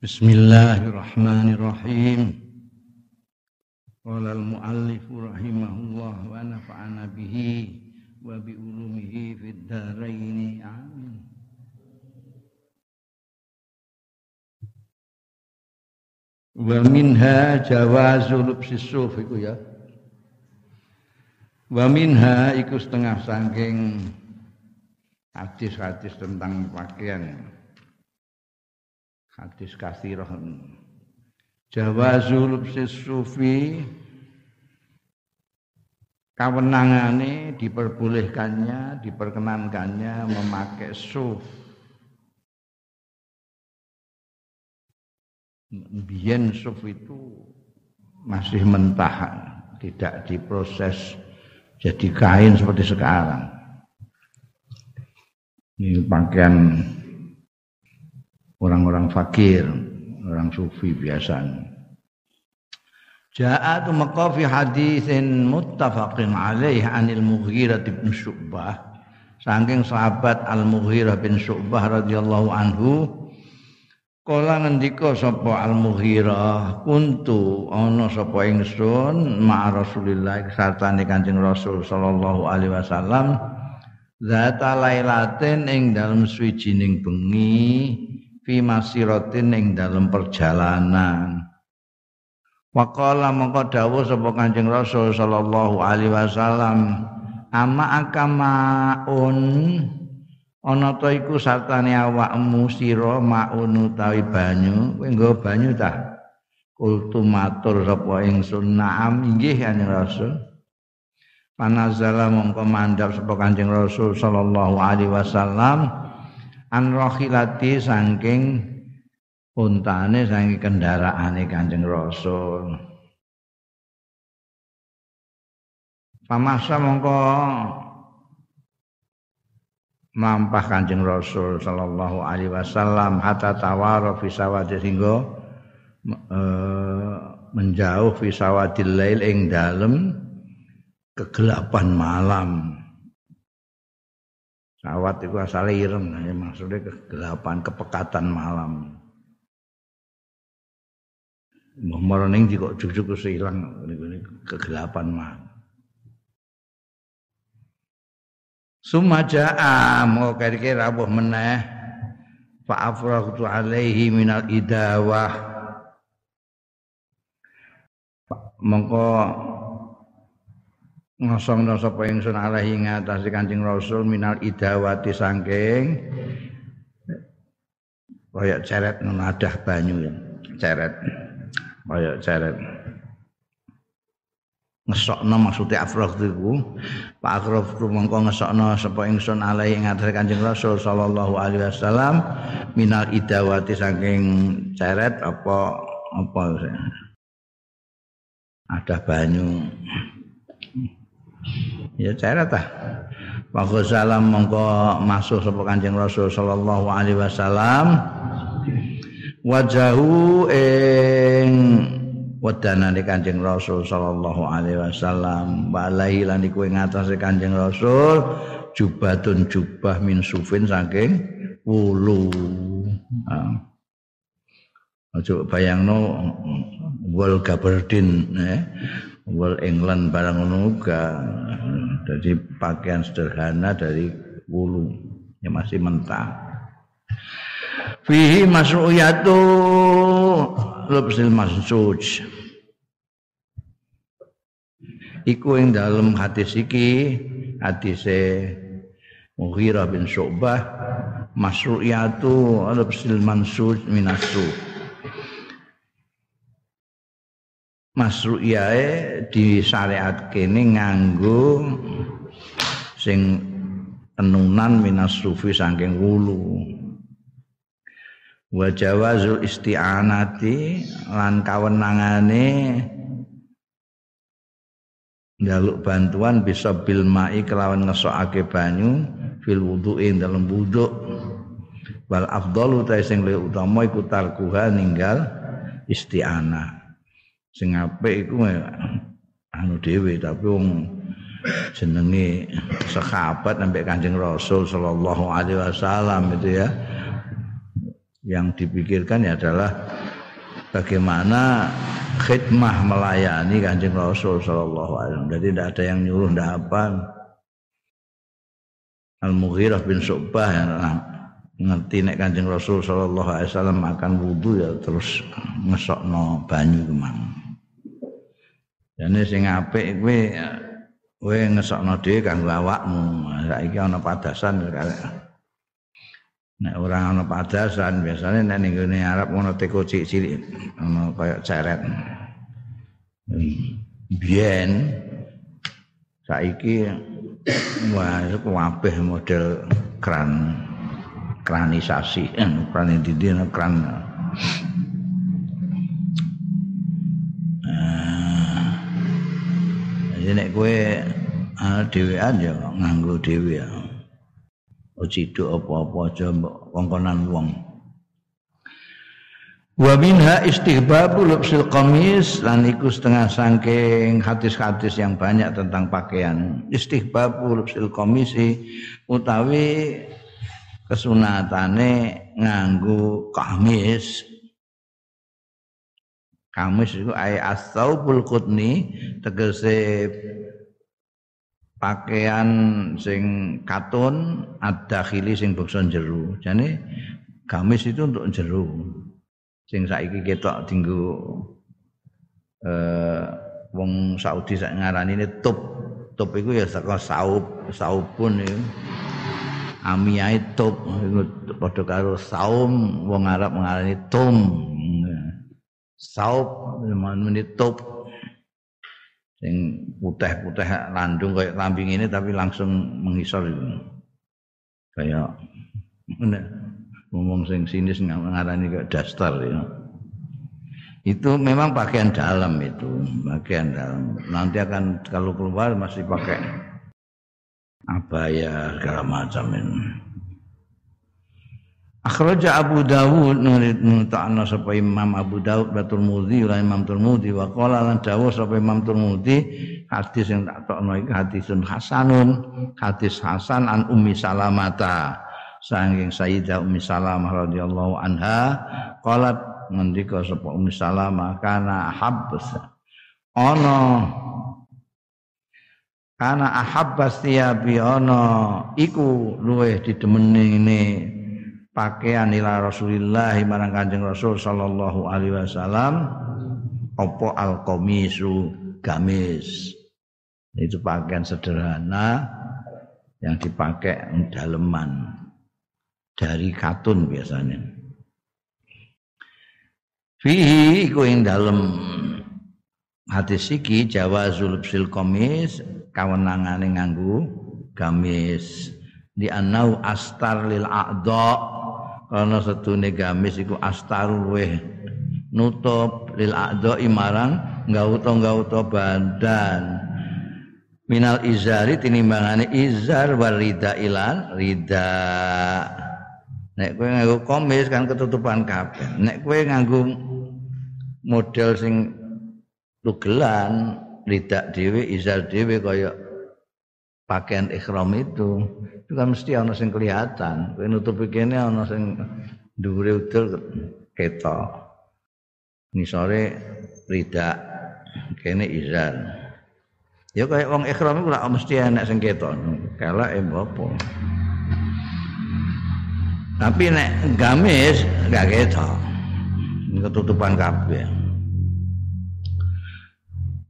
Bismillahirrahmanirrahim. Qala al-muallif rahimahullah wa nafa'ana bihi wa bi ulumihi fid dharain. Amin. Wa minha jawazul sisuf iku ya. Wa minha setengah saking hadis-hadis tentang pakaian hadis kathirah jawazul sufi kewenangane diperbolehkannya diperkenankannya memakai suf. Biyen suf itu masih mentah tidak diproses jadi kain seperti sekarang. Ini pakaian orang-orang fakir, orang sufi biasa. Ja'at maka fi haditsin muttafaqin alaih anil Mughirah bin Syu'bah saking sahabat Al Mughirah bin Syu'bah radhiyallahu anhu Kala ngendika sapa Al Mughirah kuntu ana sapa ingsun ma Rasulillah sartane Kanjeng Rasul sallallahu alaihi wasallam zata lailatin ing dalem swijining bengi fi masiratin ing dalam perjalanan. Waqala mongko dawuh sapa Kanjeng Rasul sallallahu alaihi wasallam ama akamaun ana ta iku sartane awakmu sira maun utawi banyu. Kowe nggo banyu ta? Kultu matur sapa ingsun. Naam inggih Kanjeng Rasul. Panazala mongko mandhap sapa Kanjeng Rasul sallallahu alaihi wasallam an rohilati saking untane saking kendaraane Kanjeng Rasul. Pamasa mongko mampah Kanjeng Rasul sallallahu alaihi wasallam hatta tawara fi sawadi singgo e, menjauh fi sawadil lail ing dalem kegelapan malam. Sawat itu asalnya ireng, ya, maksudnya kegelapan, kepekatan malam. Mbah Moroning kok jujuk wis ilang kegelapan malam. Sumaja'a mau kira-kira rawuh meneh fa afraqtu alaihi minal idawah mongko ngosong sapa ingsun alaihi ngatasi Kanjeng Rasul minal idawati sangking kaya ceret nadah banyu ya ceret kaya ceret. Ngesokno maksudnya afrah itu Pak Akraf itu mongko ngesokno sapa ingsun alaihi ngatasi Kanjeng Rasul sallallahu alaihi wasallam minal idawati saking ceret apa apa ada banyu ya cara tah wa salam mongko masuk sapa Kanjeng Rasul sallallahu alaihi wasallam. Wajahu ing wedanane Kanjeng Rasul sallallahu alaihi wasallam. Walaihi lan iku ing atase Kanjeng Rasul jubatun jubah min sufin saking wulu. Aja bayangno wol gabardin eh Wall England barang ngono Jadi pakaian sederhana dari wulu yang masih mentah. Fihi masru'yatu lubsil masjuj. Iku ing dalam hadis iki hadise Mughirah bin Syu'bah masru'yatu lubsil mansuj minasu. Masru'iyae disyariatkene nganggo sing tenunan minas sufi saking wulu. Wa jawazul isti'anati lan kawenangane njaluk bantuan bisa bil mai kelawan ngesokake banyu fil wudu'i dalam wudhu wal afdalu ta sing luwih utama iku tarkuha ninggal isti'anah sing apik iku anu dhewe tapi wong jenenge sahabat sampai Kanjeng Rasul sallallahu alaihi wasallam itu ya yang dipikirkan ya adalah bagaimana khidmah melayani kanjeng Rasul Shallallahu Alaihi Wasallam. Jadi tidak ada yang nyuruh, tidak apa. Al Mughirah bin Subah yang ngerti nek kanjeng Rasul Shallallahu Alaihi Wasallam makan wudhu ya terus ngesokno banyu kemang. Jadi sing apik kuwi kowe ngesokno dhewe kanggo awakmu. Saiki ana padasan Nek orang ana padasan biasanya nek ning ngene Arab ngono teko cilik-cilik ana kaya ceret. Biyen saiki wah kabeh model kran kranisasi eh, kran di kran Jadi nek kowe ana dhewean ya nganggo dhewe ya. Ociduk apa-apa aja kongkonan wong. Wa minha istihbabu lubsil qamis lan iku setengah sangking hadis-hadis yang banyak tentang pakaian. Istihbabu lubsil qamisi utawi kesunatane nganggo kamis. Kamis itu ay as-saubul qutni tegese pakaian sing katun ad-dakhili sing bokson jeru. Jane gamis itu untuk jeru. Sing saiki ketok dinggo eh wong Saudi sak ngarani ini top. Top iku ya saka saub, saubun iku. Amiyai top iku padha karo saum wong Arab ngarani tum. Saub menit top sing putih-putih landung kayak lambing ini tapi langsung mengisor itu. Kayak ngomong sing sinis ngarani kayak daster ya. Itu memang pakaian dalam itu, pakaian dalam. Nanti akan kalau keluar masih pakai abaya segala macam ini. Akhraja Abu Dawud nutakna sapa Imam Abu Dawud wa Tirmidzi lan Imam Tirmidzi wa qala lan dawuh sapa Imam Tirmidzi hadis yang tak tokno iki hadisun hasanun hadis hasan an Ummi Salamata saking Sayyidah Ummi Salamah radhiyallahu anha qalat ngendika sapa Ummi Salamah kana habs ana kana ahabbas tiyabi ana iku luweh didemeni ini pakaian ila Rasulillah marang Kanjeng Rasul sallallahu alaihi wasallam apa al qamisu gamis. Itu pakaian sederhana yang dipakai daleman. Dari katun biasanya. Fihi iku ing dalem. Hadis iki jawazul sil qamis kawenangane nganggo gamis. Di anau astar lil a'dha karena setune gamis iku astaru weh. Nutup lil a'dha marang ngauto ngauto badan. Minal izari tinimbangane izar wal rida ilan rida. Nek kowe nganggo komis kan ketutupan kabeh. Nek kowe nganggo model sing tugelan rida dhewe izar dhewe kaya pakaian ikhram itu itu kan mesti ana sing kelihatan. Kowe nutupi kene ana sing dhuwure udul ketok. Nisore rida kene izar ya kayak wong ikhram iku ora mesti enak sing ketok. Kala em apa? Tapi nek gamis gak ketok. Ketutupan kabeh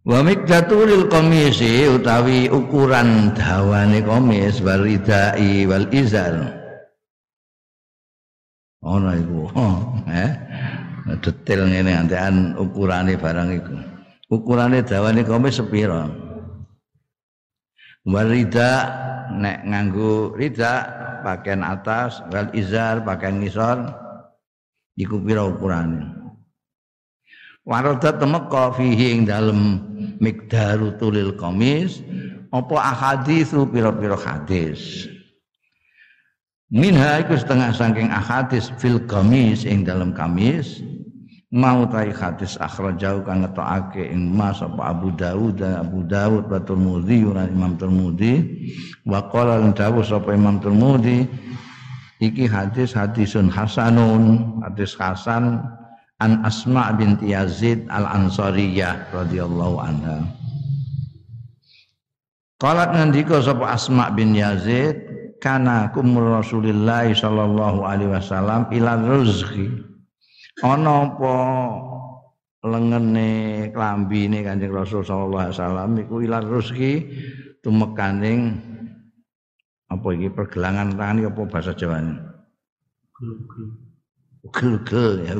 Wa miqdatul qamisi utawi ukuran dawane komis waridai wal izar. Ono iku. Eh. Detail ngene antean ukurane barang iku. Ukurane dawane komis sepira? Warida nek nganggo rida pakaian atas wal izar pakaian ngisor iku pira ukurane? Waradat temeka fihi ing dalem mikdaru tulil komis apa ahaditsu pira-pira hadis? Minha iku setengah saking ahadis fil komis ing dalam kamis mau tai hadis akhrajau kang ngetokake ing Mas apa Abu Dawud dan Abu Dawud wa Tirmidzi lan Imam Tirmidzi. Wa qala lan dawuh sapa Imam Tirmidzi iki hadis hadisun hasanun hadis hasan an Asma binti Yazid al Ansariyah radhiyallahu anha. Qalat ngendika sapa Asma bin Yazid kana kumur Rasulillah sallallahu alaihi wasallam ila rezeki ana apa lengene klambine Kanjeng Rasul sallallahu alaihi wasallam iku ila rezeki tumekaning apa iki pergelangan tangan apa bahasa Jawane Gel-gel ya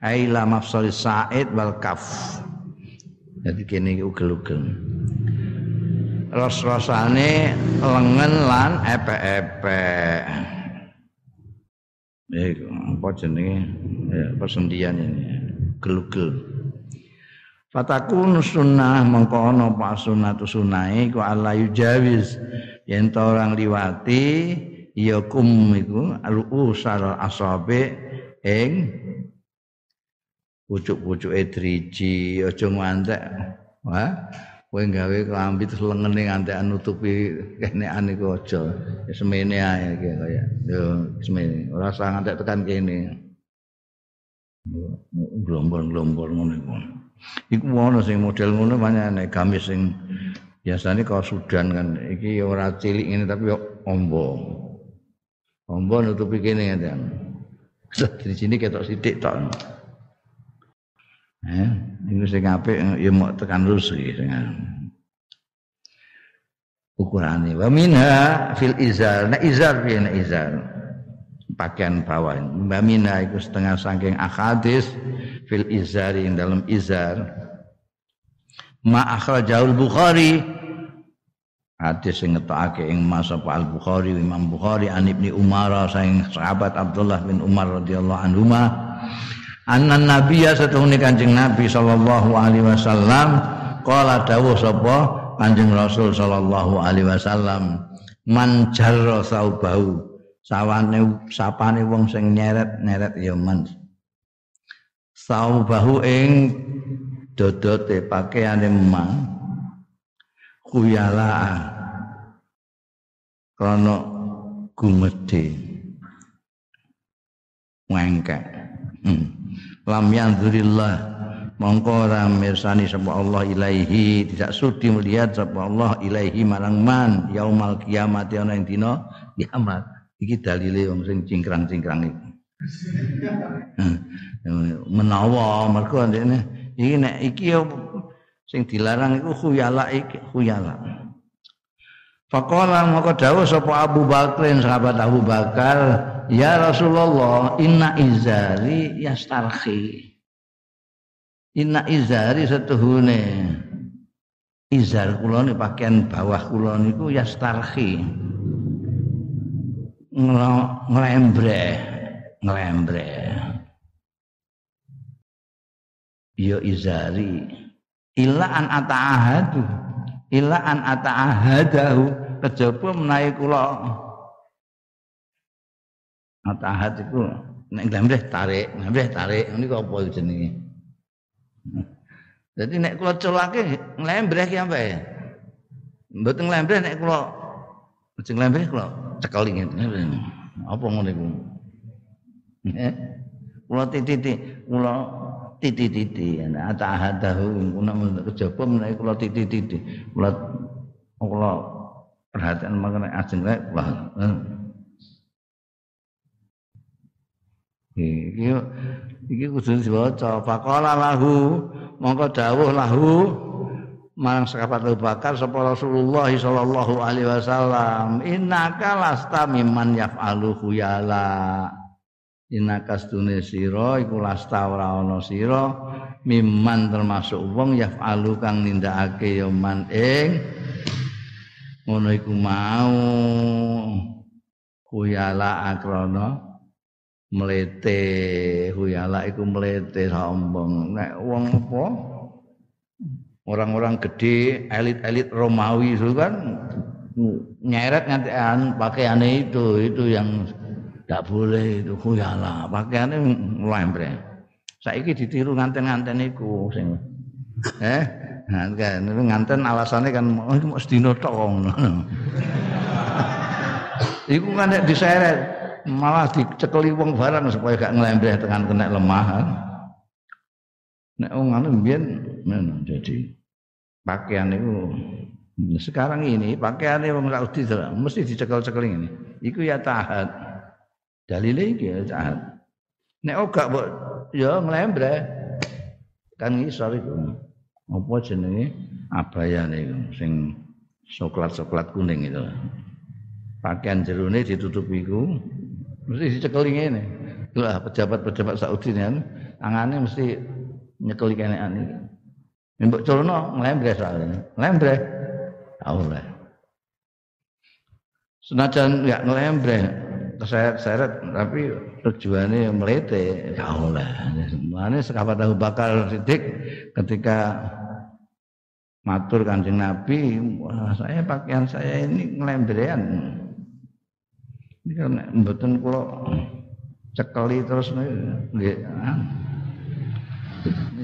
Aila mafsal sa'id wal kaf. Jadi kene ugel-ugel. Ros-rosane lengen lan epek-epek. Iku apa jenenge? Ya, persendian ini? Gelugel. Fatakun sunnah ana apa sunnatu sunnahe ku ala yujawiz. Yen orang liwati ya kum iku al-usar asabe ing? Pucuk-pucuke driji aja ngantek. Wah, kowe gawe klambi terus lengene ngantek nutupi kenekan iku aja. Semene ae kaya. Yo semene. Ora usah ngantek tekan kene. Glombor-glombor ngono iku. Iku ono sing model ngono banyak gamis sing biasanya kalau Sudan kan. Iki ora cilik ini tapi ombo. Ombo nutupi kene kan di sini ketok sithik tok Eh, ini sing apik ya mau tekan rusi sing ukurane. Wa minha fil izar. Nah izar piye nah izar? Pakaian bawah. Wa minha iku setengah saking akadis fil izari dalam izar. Ma akhrajaul Bukhari hadis sing ngetokake ing Mas Al Bukhari Imam Bukhari an Ibnu Umar saing sahabat Abdullah bin Umar radhiyallahu anhu Anna Nabiya setuhune Kanjeng Nabi sallallahu alaihi wasallam qala dawuh sapa Kanjeng Rasul sallallahu alaihi wasallam man jarra saubahu sawane sapane wong sing nyeret-nyeret ya man. Saubahu ing dodote pakaiane man kuyala krana gumedhe. Wengkek hmm. lam yanzurillah. Mongko ora mirsani sapa Allah ilaihi. Tidak sudi melihat sapa Allah ilaihi marang man. Yaumal kiamat ana ing dina kiamat. Iki dalile wong sing cingkrang-cingkrang iki. Hmm. menawa mergo ndekne. Iki nek iki sing dilarang iku khuyala iki khuyala Faqala maka dawuh sapa Abu Bakrin sahabat Abu Bakar Ya Rasulullah, inna izari yastarhi. Inna izari setuhune izar kula ni pakaian bawah kula niku yastarhi. Nglembre, nglembre. Ya izari illa an ata'ahadu illa an ata'ahadahu kejaba menawi kula Atahat iku nek glamreh tarik, glamreh tarik, niku apa jenenge? Jadi nek kula colake nglembreh ki apa ya? Mboten nglembreh nek kula sing nglembreh kula cekeli ngene. Apa ngono iku? Eh? Kula titi kula titi-titi. Atahadahu kuna kejaba menawi kula titi-titi. Kula kula perhatian mengenai ajeng rek kula iki iki kudu diwaca faqala lahu mongko dawuh lahu marang sahabat Abu Bakar sapa Rasulullah sallallahu alaihi wasallam innaka lasta mimman yaf'alu khuyala innaka stune sira iku lasta ora ana sira mimman termasuk wong yaf'alu kang nindakake ya man ing ngono iku mau. Khuyala akrana melete huyala iku melete sombong nek wong apa? Orang-orang gede elit-elit Romawi itu kan nyeret nganti an pakaiannya itu itu yang tidak boleh itu huyala pakaiannya lembre saiki ditiru nganten-nganten iku sing eh kan nganten alasannya kan oh, mau sedino tok iku kan diseret malah dicekeli wong barang supaya gak ngelembreh tekan kena lemah. Nek wong anu mbiyen jadi pakaian itu sekarang ini pakaian wong Saudi mesti dicekel-cekel ini. Iku ya tahat. Dalile iki ya tahat. Nek ora mbok ya nglembre. Kan iso iku. Apa jenenge abaya niku sing coklat-coklat kuning itu. Pakaian jerone ditutup iku mesti dicekel ngene. Lah pejabat-pejabat Saudi kan angane mesti nyekel kene iki. Mbok culno nglembre soalnya. Nglembre. Allah. Senajan ya ngelembre keseret-seret tapi tujuannya melete ya Allah. Mana sekabat Abu Bakar Siddiq ketika matur kanjeng Nabi, wah saya pakaian saya ini ngelembrean. Ini kan mboten kula cekeli terus nggih.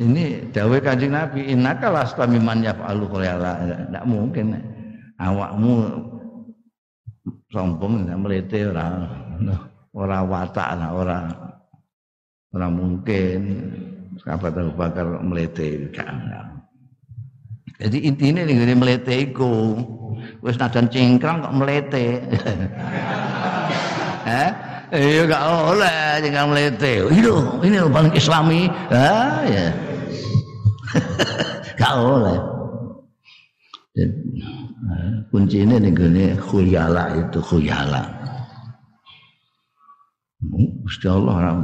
Ini dawe kanjeng Nabi, innaka lasta mimman yaf'alu qala. Tidak mungkin awakmu sombong melete ora. Ora watak ora ora mungkin. Sahabat Abu Bakar melete jadi intinya nih gini melete iku wis nadan cingkrang kok melete. Eh iya gak oleh jangan melete. Itu ini paling islami. Ah ya. Gak oleh kunci ini nih gini khuyala itu khuyala Gusti Allah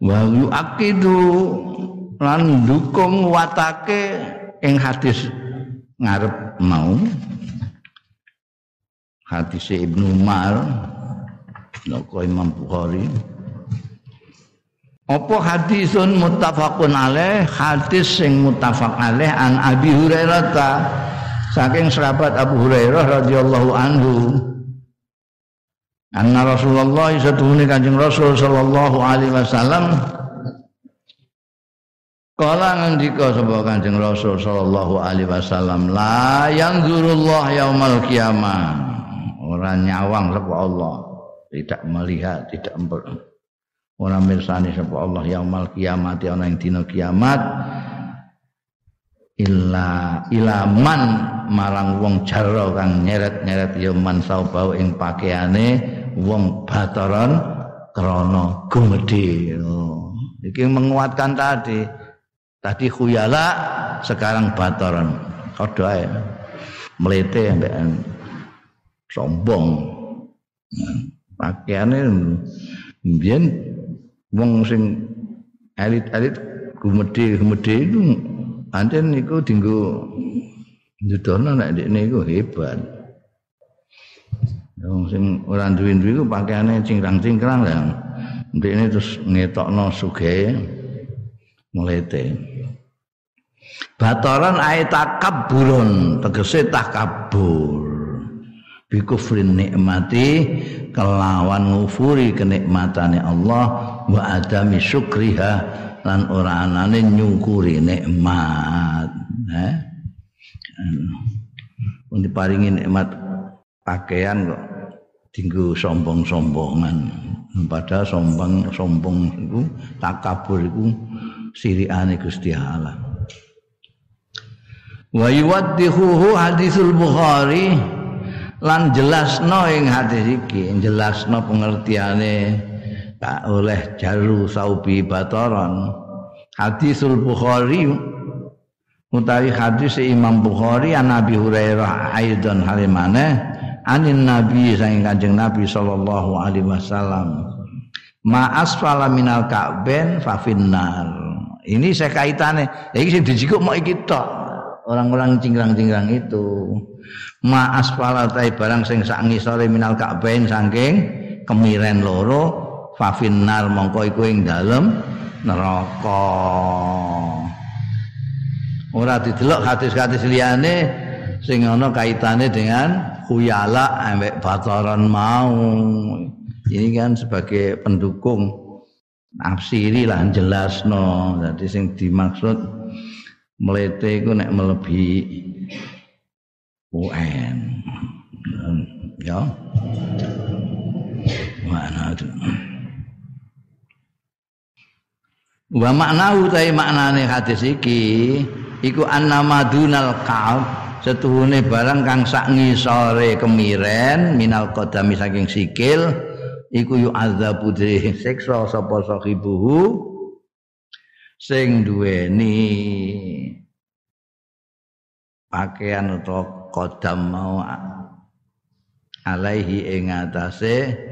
wa yuakidu lan dukung watake ing hadis ngarep mau. Hadis Ibnu Umar Noko Imam Bukhari apa hadisun muttafaqun alaih? Hadis sing muttafaq alaih an Abi Hurairah ta. Saking sahabat Abu Hurairah radhiyallahu anhu. Anna Rasulullah satuhune Kanjeng Rasul sallallahu alaihi wasallam. Kala ngendika sapa Kanjeng Rasul sallallahu alaihi wasallam la yanzurullah yaumal kiamah. Orang nyawang sapa Allah. Tidak melihat tidak Orang mirsani sapa Allah yaumal kiamat ana ing dina kiamat. Illa ilaman marang wong jaro kang nyeret-nyeret ya man saubau ing pakaiane wong bataran krana gumedhe. Oh. iki menguatkan tadi. Tadi khuyala sekarang bataran kodho ae. Melete ambek sombong. Pakaiane mbiyen wong sing elit-elit gumedhe-gumedhe itu pancen niku dinggo njudono nek ndekne iku hebat. Wong sing ora duwe-duwe iku pakaiane cingkrang-cingkrang lah. Ndekne terus ngetokno sugih melete. Bataran ayat takabburun tegese takabur. Bikufrin nikmati kelawan ngufuri kenikmatane Allah wa adami syukriha lan ora anane nyukuri nikmat eh? Pun diparingi nikmat pakaian kok tinggu sombong-sombongan. Padahal sombong sombong itu takabur itu siriane Gusti Allah. Wa yuwaddihuhu hadisul Bukhari lan jelasno ing hadis iki jelasno pengertiane tak oleh jalu saubi bataron hadisul Bukhari utawi hadis Imam Bukhari an Nabi Hurairah aidan halimane anin Nabi saking Kanjeng Nabi sallallahu alaihi wasallam. Ma asfala minal ka'ben fa finnar. Ini saya kaitannya iki sing dijikuk mau iki tok. Orang-orang cingkrang-cingkrang itu. Ma asfala tai barang sing sak ngisore minal ka'ben saking kemiren loro fafinnar mongko iku ing dalem neraka. Ora didelok hadis-hadis liyane sing ana kaitane dengan khuyala ambek bataran mau. Ini kan sebagai pendukung nafsiri lah jelas no jadi sing dimaksud melete iku nek melebihi UN ya. Mana itu? Wa maknahu ta maknane hadis iki iku annama dunal setuhune barang kang sak ngisore kemiren minal qadami saking sikil iku yu azabu siksa sapa sahibuhu sing duweni pakaian atau kodam mau alaihi ing atase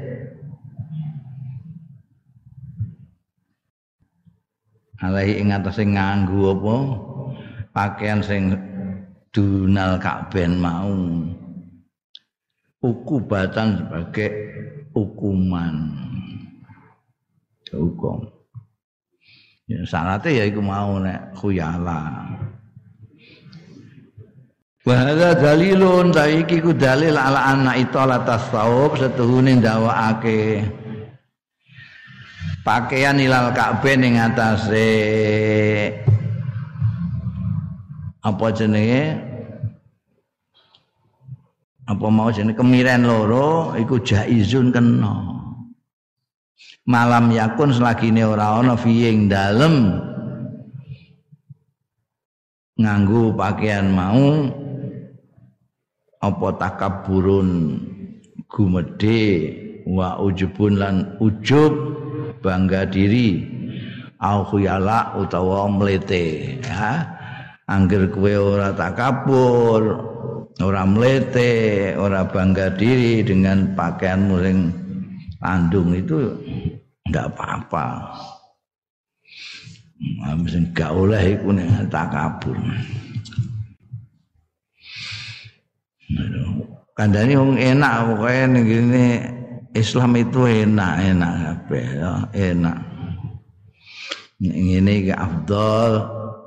alaihi ing atase nganggo apa? Pakaian sing dunal kakben mau. Ukubatan sebagai hukuman. Hukum. Ya syaratnya ya iku mau nek khuyala. Wa hadza dalilun ta iki ku dalil ala anna itala tasawuf setuhune ndawakake pakaian ilal Ka'bah ning atase apa jenenge? Apa mau jenenge? Kemiren loro iku jaizun kena. Malam yakun selagi ini ora ana fi ing dalem. Nganggo pakaian mau apa takaburun gumede wa ujubun lan ujub bangga diri. Au khuyala utawa mlete. Ya angger kowe ora takabur ora mlete ora bangga diri dengan pakaianmu sing andung itu ndak apa-apa. Mesti gak oleh iku nek takabur. Kandani wong enak pokoke ning ngene Islam itu enak, enak kabeh ya, enak. Ngene iki afdal,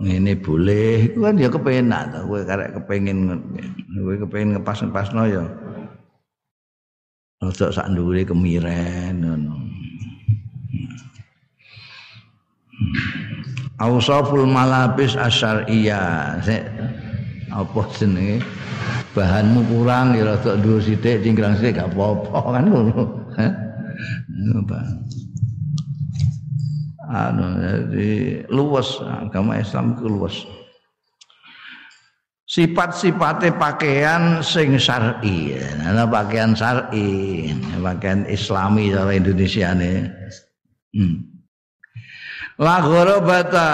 ngene boleh, iku kan ya kepenak to, kowe karek kepengin kowe kepengin ngepas-ngepasno ya. Ojo sak ndure kemiren ngono. Ausaful malabis asyariyah. Apa jenenge? Bahanmu kurang ya rada dhuwur sithik cingkrang sithik gak apa-apa kan ngono. Anu jadi luwes agama Islam itu luwes. Sifat-sifatnya pakaian sing syar'i. Nah, pakaian syar'i pakaian islami cara Indonesia nih hmm. la bata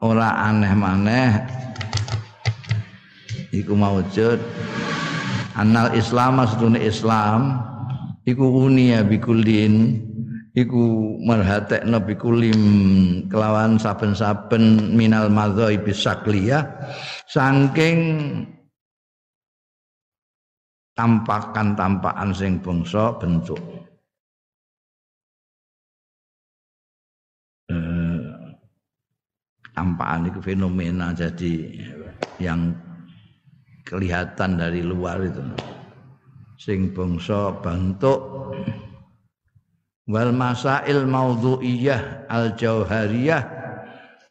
ora aneh maneh iku maujud. Anal islam sedune islam iku unia bikullin iku marhatekna bikulim kelawan saben-saben minal madzhab bisakliyah saking tampakan-tampakan sing bangsa bentuk. Eh, tampakan itu fenomena jadi yang kelihatan dari luar itu sing bangsa bentuk wal masail maudhu'iyah al jauhariyah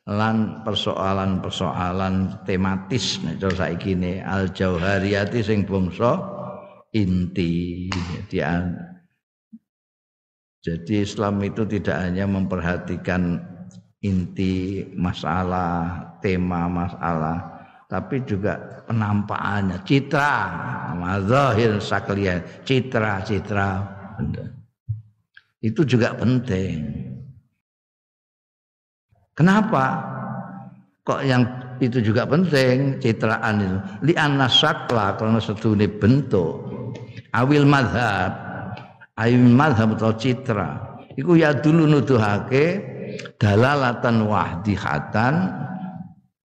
lan persoalan-persoalan tematis. Nek cara saiki ne al jauhariyati sing bangsa inti. Jadi jadi Islam itu tidak hanya memperhatikan inti masalah tema masalah tapi juga penampakannya. Citra. Mazahir saklian. Citra citra. Itu juga penting. Kenapa? Kok yang itu juga penting? Citraan itu. Li sakla karena setune bentuk. Awil madhab. Awil madhab atau citra. Iku ya dulu nuduhake dalalatan wahdihatan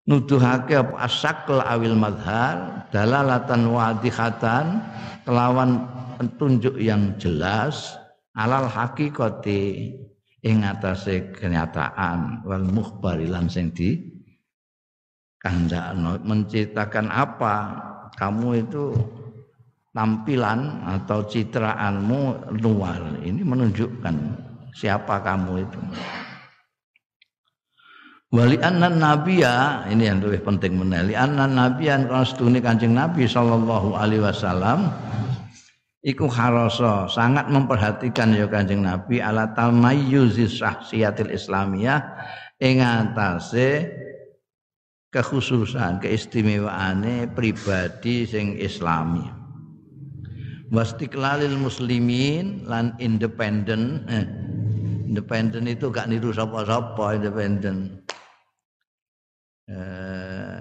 nuduhake apa? Asakl awil madhar dalalatan wadihatan kelawan petunjuk yang jelas alal hakikati ing atase kenyataan wal mukhbari lan sing di kandakno. Menciptakan apa? Kamu itu tampilan atau citraanmu luar. Ini menunjukkan siapa kamu itu Wali annan nabiya ini yang lebih penting meneli annan nabiyan karena setuni kancing nabi sallallahu alaihi wasallam iku harasa sangat memperhatikan ya Kanjeng Nabi ala tamayyuzi syahsiyatil islamiyah ing atase kekhususan keistimewaane pribadi sing islami. Wastiklalil muslimin lan independen eh, independen itu gak niru sapa-sapa independen eh,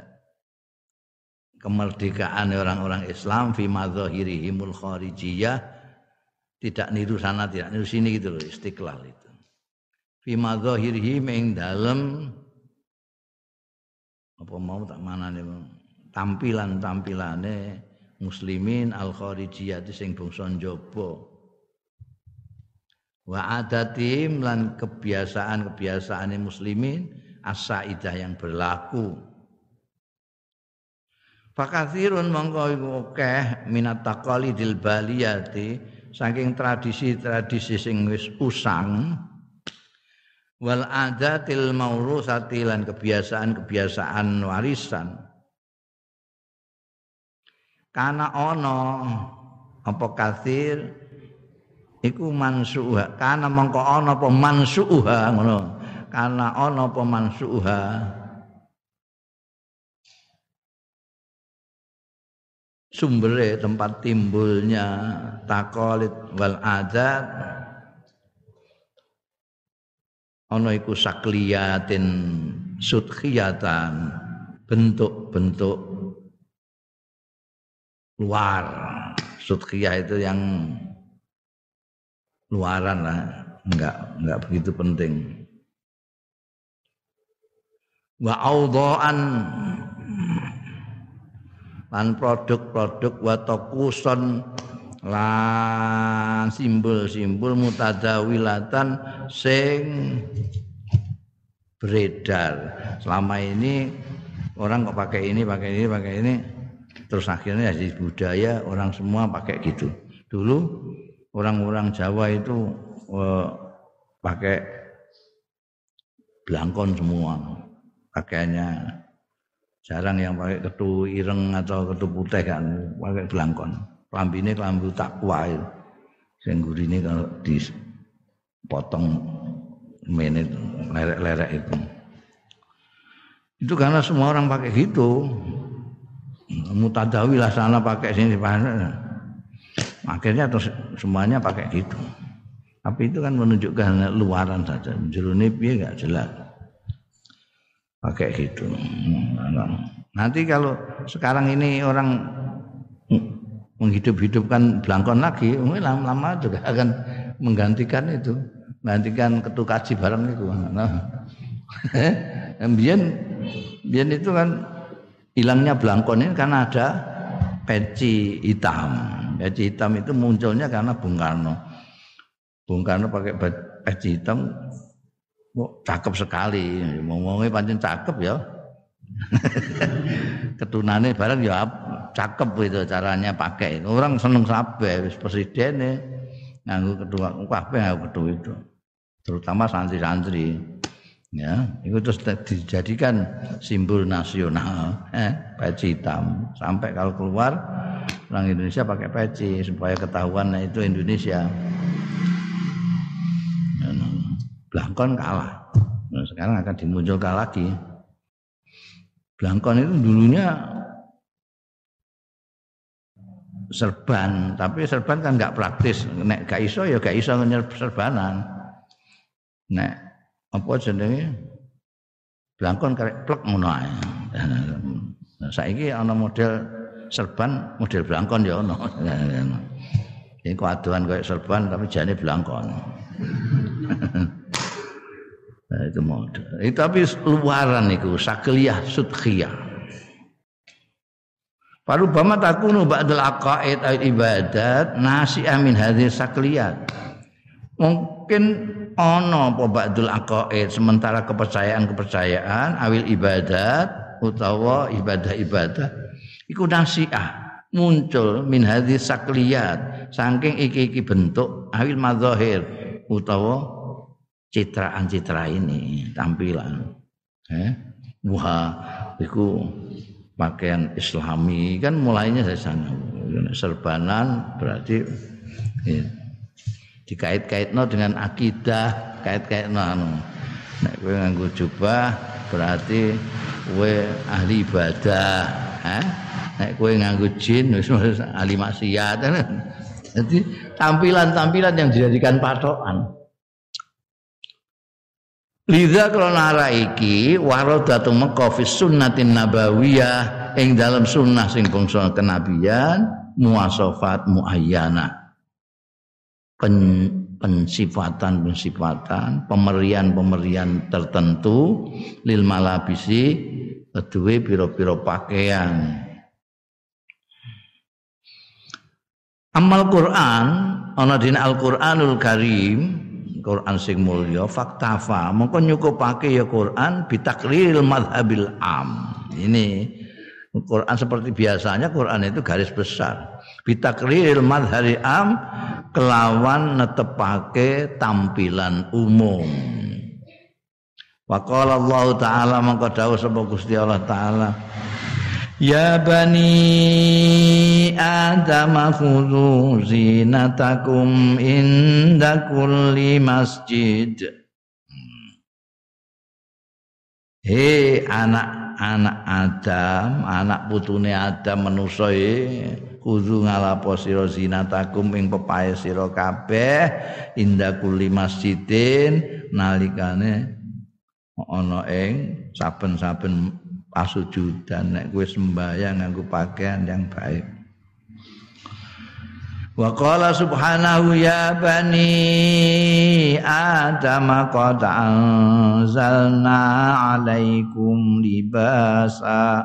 kemerdekaan orang-orang Islam fi madzahirihimul kharijiyah tidak niru sana tidak niru sini gitu loh istiqlal itu. Fi madzahirihim ing dalem apa mau tak mana nih tampilan tampilane muslimin al kharijiyah sing bangsa njaba. Wa adatim lan kebiasaan kebiasaan muslimin as-saidah yang berlaku. Fakathirun mongko iku akeh minat taqalidil baliyati saking tradisi-tradisi sing wis usang. Wal adatil maurusati lan kebiasaan-kebiasaan warisan. Kana ana apa kathir? Iku mansuha kana mongko ana apa mansuha ngono kana ana apa mansuha sumbernya tempat timbulnya takolit wal adat ana iku sakliyatin sudkhiyatan bentuk-bentuk luar. Sudkhiyah itu yang luaran lah enggak enggak begitu penting wa audhaan lan produk-produk wa taquson lan simbol-simbol mutadawilatan sing beredar. Selama ini orang kok pakai ini, pakai ini, pakai ini terus akhirnya jadi budaya orang semua pakai gitu. Dulu orang-orang Jawa itu eh, pakai belangkon semua pakaiannya. Jarang yang pakai ketu ireng atau ketu putih kan pakai belangkon. Ini kelambu takwa itu sing ini kalau dipotong menit lerek-lerek itu. Itu karena semua orang pakai gitu. Mutadawi lah sana pakai sini akhirnya terus semuanya pakai gitu. Tapi itu kan menunjukkan luaran saja. Jeruni piye enggak jelas pakai gitu. Nanti kalau sekarang ini orang menghidup-hidupkan belangkon lagi, lama-lama juga akan menggantikan itu, menggantikan ketukaji barang itu. Nah, biar biar itu kan hilangnya belangkon ini karena ada peci hitam. Peci hitam itu munculnya karena Bung Karno. Bung Karno pakai peci hitam Oh, cakep sekali. Ngomongnya pancen cakep ya. Ketunane barang ya cakep itu caranya pakai. Orang seneng sabe presiden nih nganggo kedua kabeh nganggo kedua itu. Terutama santri-santri. Ya, itu terus dijadikan simbol nasional, eh, peci hitam. Sampai kalau keluar orang Indonesia pakai peci supaya ketahuan nah, itu Indonesia. Blangkon kalah. Nah, sekarang akan dimunculkan lagi. Blangkon itu dulunya serban, tapi serban kan nggak praktis. Nek gak iso ya gak iso serbanan. Nek apa jenenge blangkon karek plek ngono ae. Nah, saiki ana model serban, model blangkon ya ono. Ini keaduan kayak serban tapi jane blangkon. Itu model. Itu tapi luaran itu sakliyah sudkhiyah. Parubama takunu ba'dal aqaid al ibadat nasi amin hadis sakliyat. Mungkin ono apa ba'dul aqaid sementara kepercayaan-kepercayaan awil ibadat utawa ibadah-ibadah iku nasiah muncul min hadis sakliyat saking iki-iki bentuk awil madzahir utawa citraan-citra ini tampilan eh wah itu pakaian islami kan mulainya dari sana serbanan berarti Ya. Dikait-kaitno dengan akidah, kait-kaitno anu. Nek kowe nganggo jubah berarti kowe ahli ibadah, ha? Nek kowe nganggo jin wis ahli maksiat. Jadi tampilan-tampilan yang dijadikan patokan. Lidha krana ara iki waradatu Mekah fi sunnatin nabawiyah ing dalam sunnah sing bangsa kenabian muasafat muayyana. Pen, pensifatan pensifatan pemerian pemerian tertentu lil malabisi kedue piro-piro pakaian amal Quran ana dina Al Quranul Karim Quran sing mulya faktafa mongko nyukupake ya Quran bitakril madhabil am. Ini Quran seperti biasanya Quran itu garis besar. Bitakril madhari am kelawan netepake tampilan umum. Wa Allah taala mongko dawuh sapa Gusti Allah taala Ya bani Adam khudhu zinatakum inda kulli masjid. Hei anak-anak Adam, anak putune Adam manusa e kudu ngalapo sira zinatakum ing pepae sira kabeh inda kulli masjidin nalikane ana ing saben-saben pasujudan nek kowe sembahyang nganggo pakaian yang baik. Wa qala subhanahu ya bani Adam qad anzalna alaikum libasa.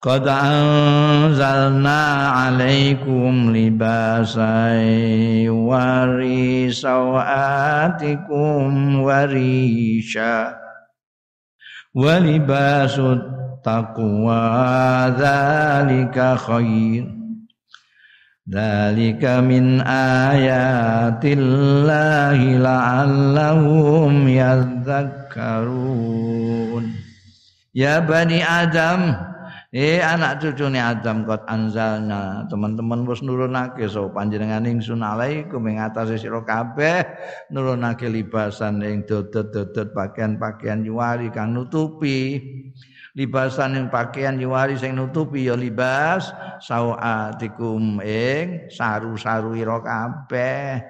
Qad anzalna alaikum libasa wari sawatikum warisha walibasut taqwa dzalika khair. Dzalika min ayatillahi la'allahum yadhakkarun. Ya bani adam Eh anak cucune Adam kot anzalna. Teman-teman wis nurunake so panjenengan ingsun alaikum ing atase sira kabeh nurunake libasan ing dodot-dodot pakaian-pakaian yuwari kang nutupi. Libasan ing pakaian yuwari sing nutupi ya libas sawatikum ing saru-saru ira kabeh.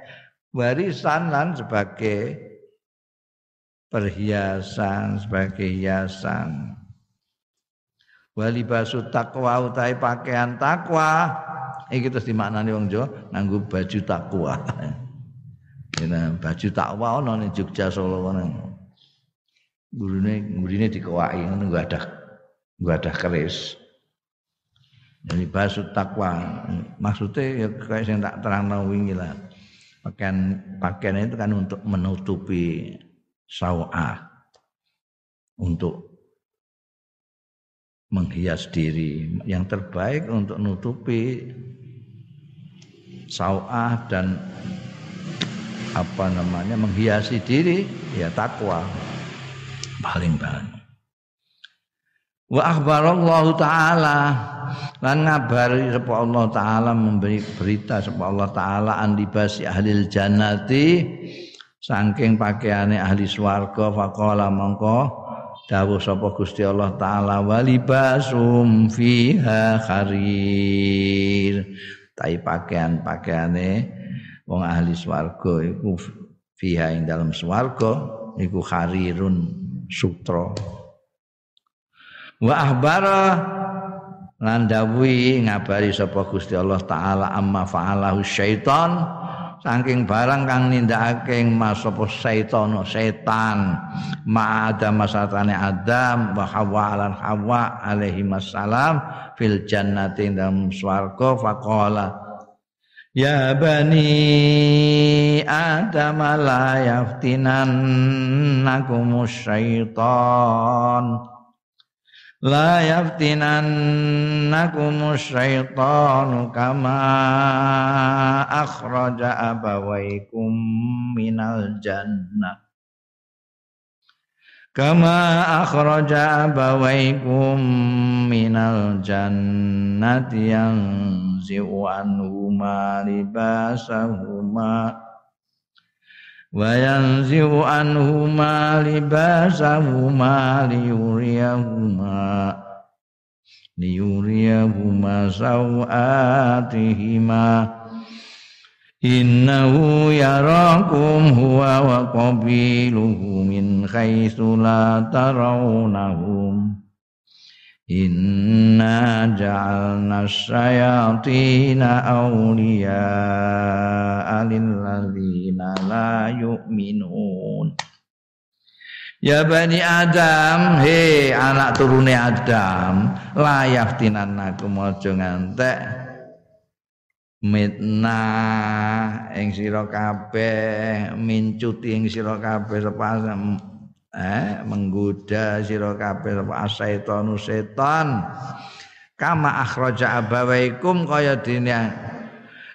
Warisan lan sebagai perhiasan sebagai hiasan wali basu takwa utai pakaian takwa iki terus dimaknani wong Jawa nganggo baju takwa Nah, baju takwa ana ning Jogja Solo ngono. Gurune gurine dikewaki ngono gak ada gak ada keris. Jadi basu takwa maksudnya ya kayak yang tak terang wingi lah. Pakaian pakaian itu kan untuk menutupi sawah untuk menghias diri. Yang terbaik untuk nutupi sawah dan apa namanya menghiasi diri ya takwa. Paling banyak. Wa akhbarallahu taala lan ngabari sapa Allah taala memberi berita sapa Allah taala andibasi ahli jannati saking pakaiane ahli swarga faqala mongko dawuh sapa Gusti Allah taala walibasum fiha kharir. Tai pakaian-pakaiane wong ahli swarga iku fiha ing dalam swarga iku kharirun sutra. Wa ahbara lan ngabari sapa Gusti Allah taala amma fa'alahu syaitan saking barang kang nindakake mas apa setan setan. Ma ada masatane Adam wa Hawa lan Hawa alaihi wassalam fil jannati dalam swarga faqala Ya bani Adam la yaftinannakumus syaitan yaftinannakum syaitanu kama akhraja abawaikum minal jannah kama akhraja abawaikum minal jannati yang yanzi'u anhuma libasahuma anhuma libasahuma liyuriyahuma liyuriyahuma sawatihima innahu yarakum huwa wa qabiluhu min haitsu la tarawnahum Inna ja'alna syayatina awliya lilladzina la yu'minun Ya Bani Adam, he anak turune Adam, layak tinanaku mojo ngantek. Mitna ing sira kabeh mincuti ing sira kabeh sepasem eh menggoda sira kabeh asaitonu setan kama akhraja abawaikum kaya dene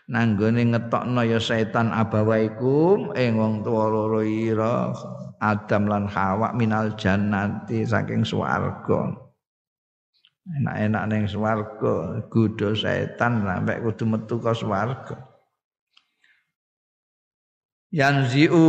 nanggone ngetokno ya setan abawaikum ing wong tuwa loro ira Adam lan Hawa minal jannati saking swarga. Enak-enak ning swarga godho setan sampai kudu metu ka swarga yanziu.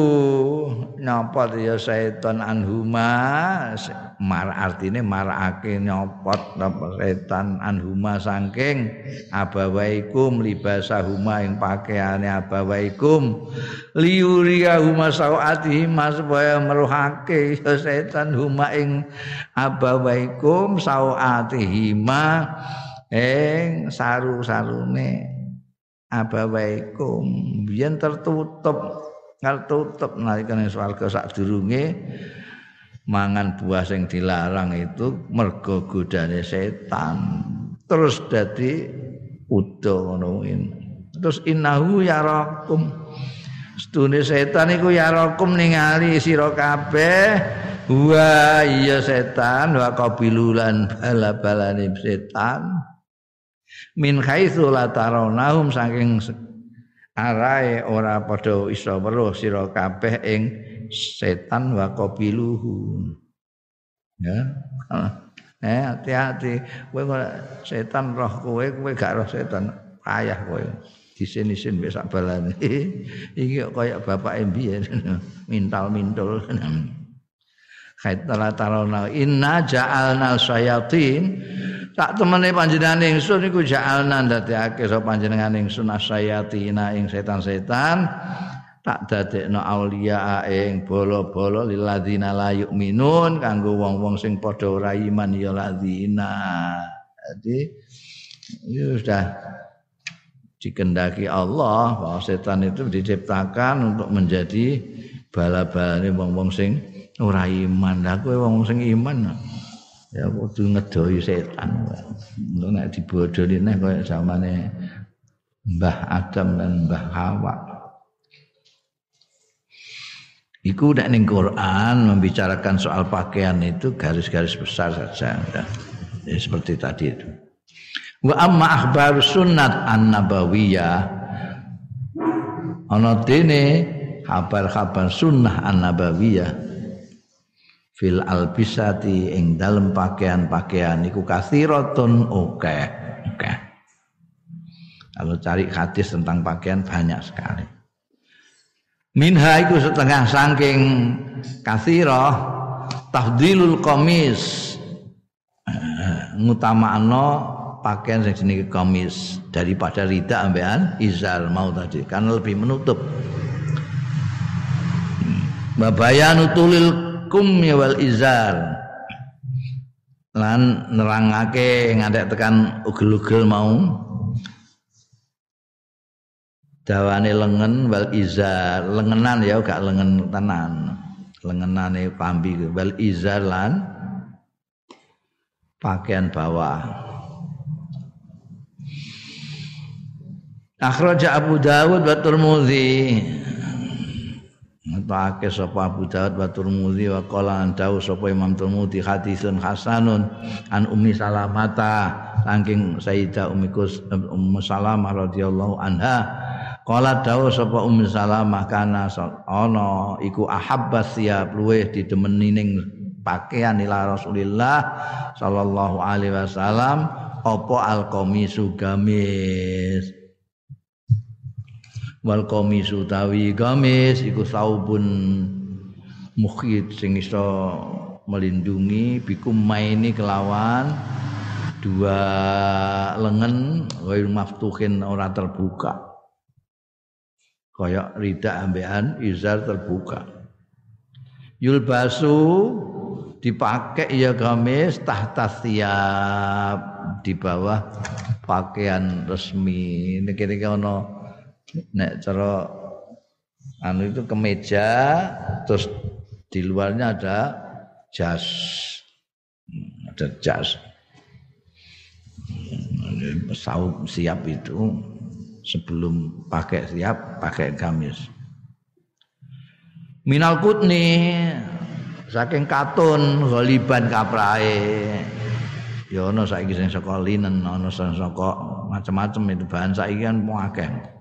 Nyopot ya setan anhuma? Mar artine marakake nyopot apa setan anhuma saking abawaikum libasahuma ing pakaiane abawaikum. Liuria huma sawati supaya meruhake ya setan huma ing abawaikum sawatihima ing saru-sarune abawaikum. Biyen tertutup ngal tutup nalikane swarga. Sadurunge mangan buah sing dilarang itu mergo godane setan. Terus dadi udo ngono terus innahu yarakum. Stune setan iku yarakum ningali sira kabeh. Wa iya setan wa qabilulan bala-balane setan. Min haitsu la saking arae ora padha iso weruh sira kabeh ing setan wa qabiluhu. Ya. Eh hati-hati. Kowe setan roh kowe kowe gak roh setan ayah kowe. Disin-isin wis sak balane. Iki kaya bapak mbiyen? Mintal-mintul khaitala tarona inna ja'alna sayatin tak temene panjenengan ingsun iku ja'alna ndadekake sapa panjenengan ingsun asayatina ing setan-setan. Tak dadekno aulia ing bolo-bolo lilladzina la yu'minun kanggo wong-wong sing padha ora iman ya ladzina. Jadi itu sudah dikendaki Allah bahwa setan itu diciptakan untuk menjadi bala-balane wong-wong sing ora iman. Lah kowe wong sing iman ya kudu ngedoi setan. Ngono nek dibodoni neh kaya zamane Mbah Adam dan Mbah Hawa. Iku nek ning Quran membicarakan soal pakaian itu garis-garis besar saja. Ya, seperti tadi itu. Wa amma akhbar sunnat an-nabawiyah ana dene kabar-kabar sunnah an-nabawiyah fil albisati ing dalem pakaian-pakaian iku kathiratun oke oke kalau cari hadis tentang pakaian banyak sekali. Minha iku setengah saking kathirah tafdilul komis ngutamakno pakaian sing jenenge komis daripada rida ambean izar mau tadi karena lebih menutup. Babayanu tulil kummi wal izar lan nerangake ngadek tekan ugel-ugel mau. Dawane lengen wal izar lengenan ya gak lengen tenan. Lengenane pambi wal izar lan pakaian bawah. Akhraja Abu Dawud wa Tirmidzi Ngetake sapa Abu Dawud wa Tirmidzi wa qala an dawu sapa Imam Tirmidzi hadisun hasanun an Ummi Salamata. Saking Sayyidah Ummi Kus Ummu Salamah radhiyallahu anha qala dawu sapa Ummi Salamah kana ana iku ahabba siyab luweh didemeni ning pakaian ila Rasulillah sallallahu alaihi wasallam apa al qamisu gamis wal qamisu tawi gamis iku saubun mukhid sing iso melindungi bikum maini kelawan dua lengan ghair maftuhin ora terbuka. Kaya rida ambean izar terbuka. Yulbasu dipakai ya gamis tahta siap di bawah pakaian resmi. Ini kira-kira nek cara anu itu kemeja terus di luarnya ada jas. Ada jas. Saum siap itu sebelum pakai siap pakai gamis. Minal kutni saking katun goliban kaprae. Ya ana saiki sing saka linen ana sing macam-macam itu bahan saiki kan akeh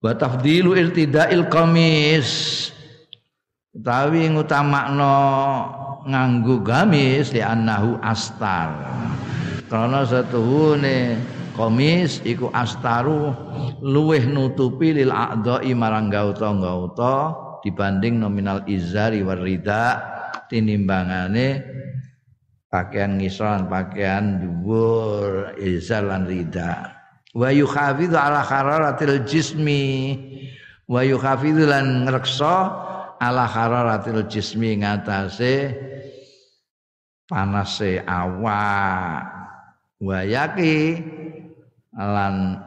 wa tafdilu irtidail qamis. Utawi ngutamakno nganggo gamis li annahu astar. Karena satuhune komis iku astaru luweh nutupi lil a'dha'i marang gauta-gauta dibanding nominal izari warida tinimbangane pakaian ngisran pakaian dhuwur izar lan rida wa yukhafidhu ala hararatil jismi. Wa yukhafidhu lan ngreksa ala hararatil jismi ngatasé panase awak. Wa yaki lan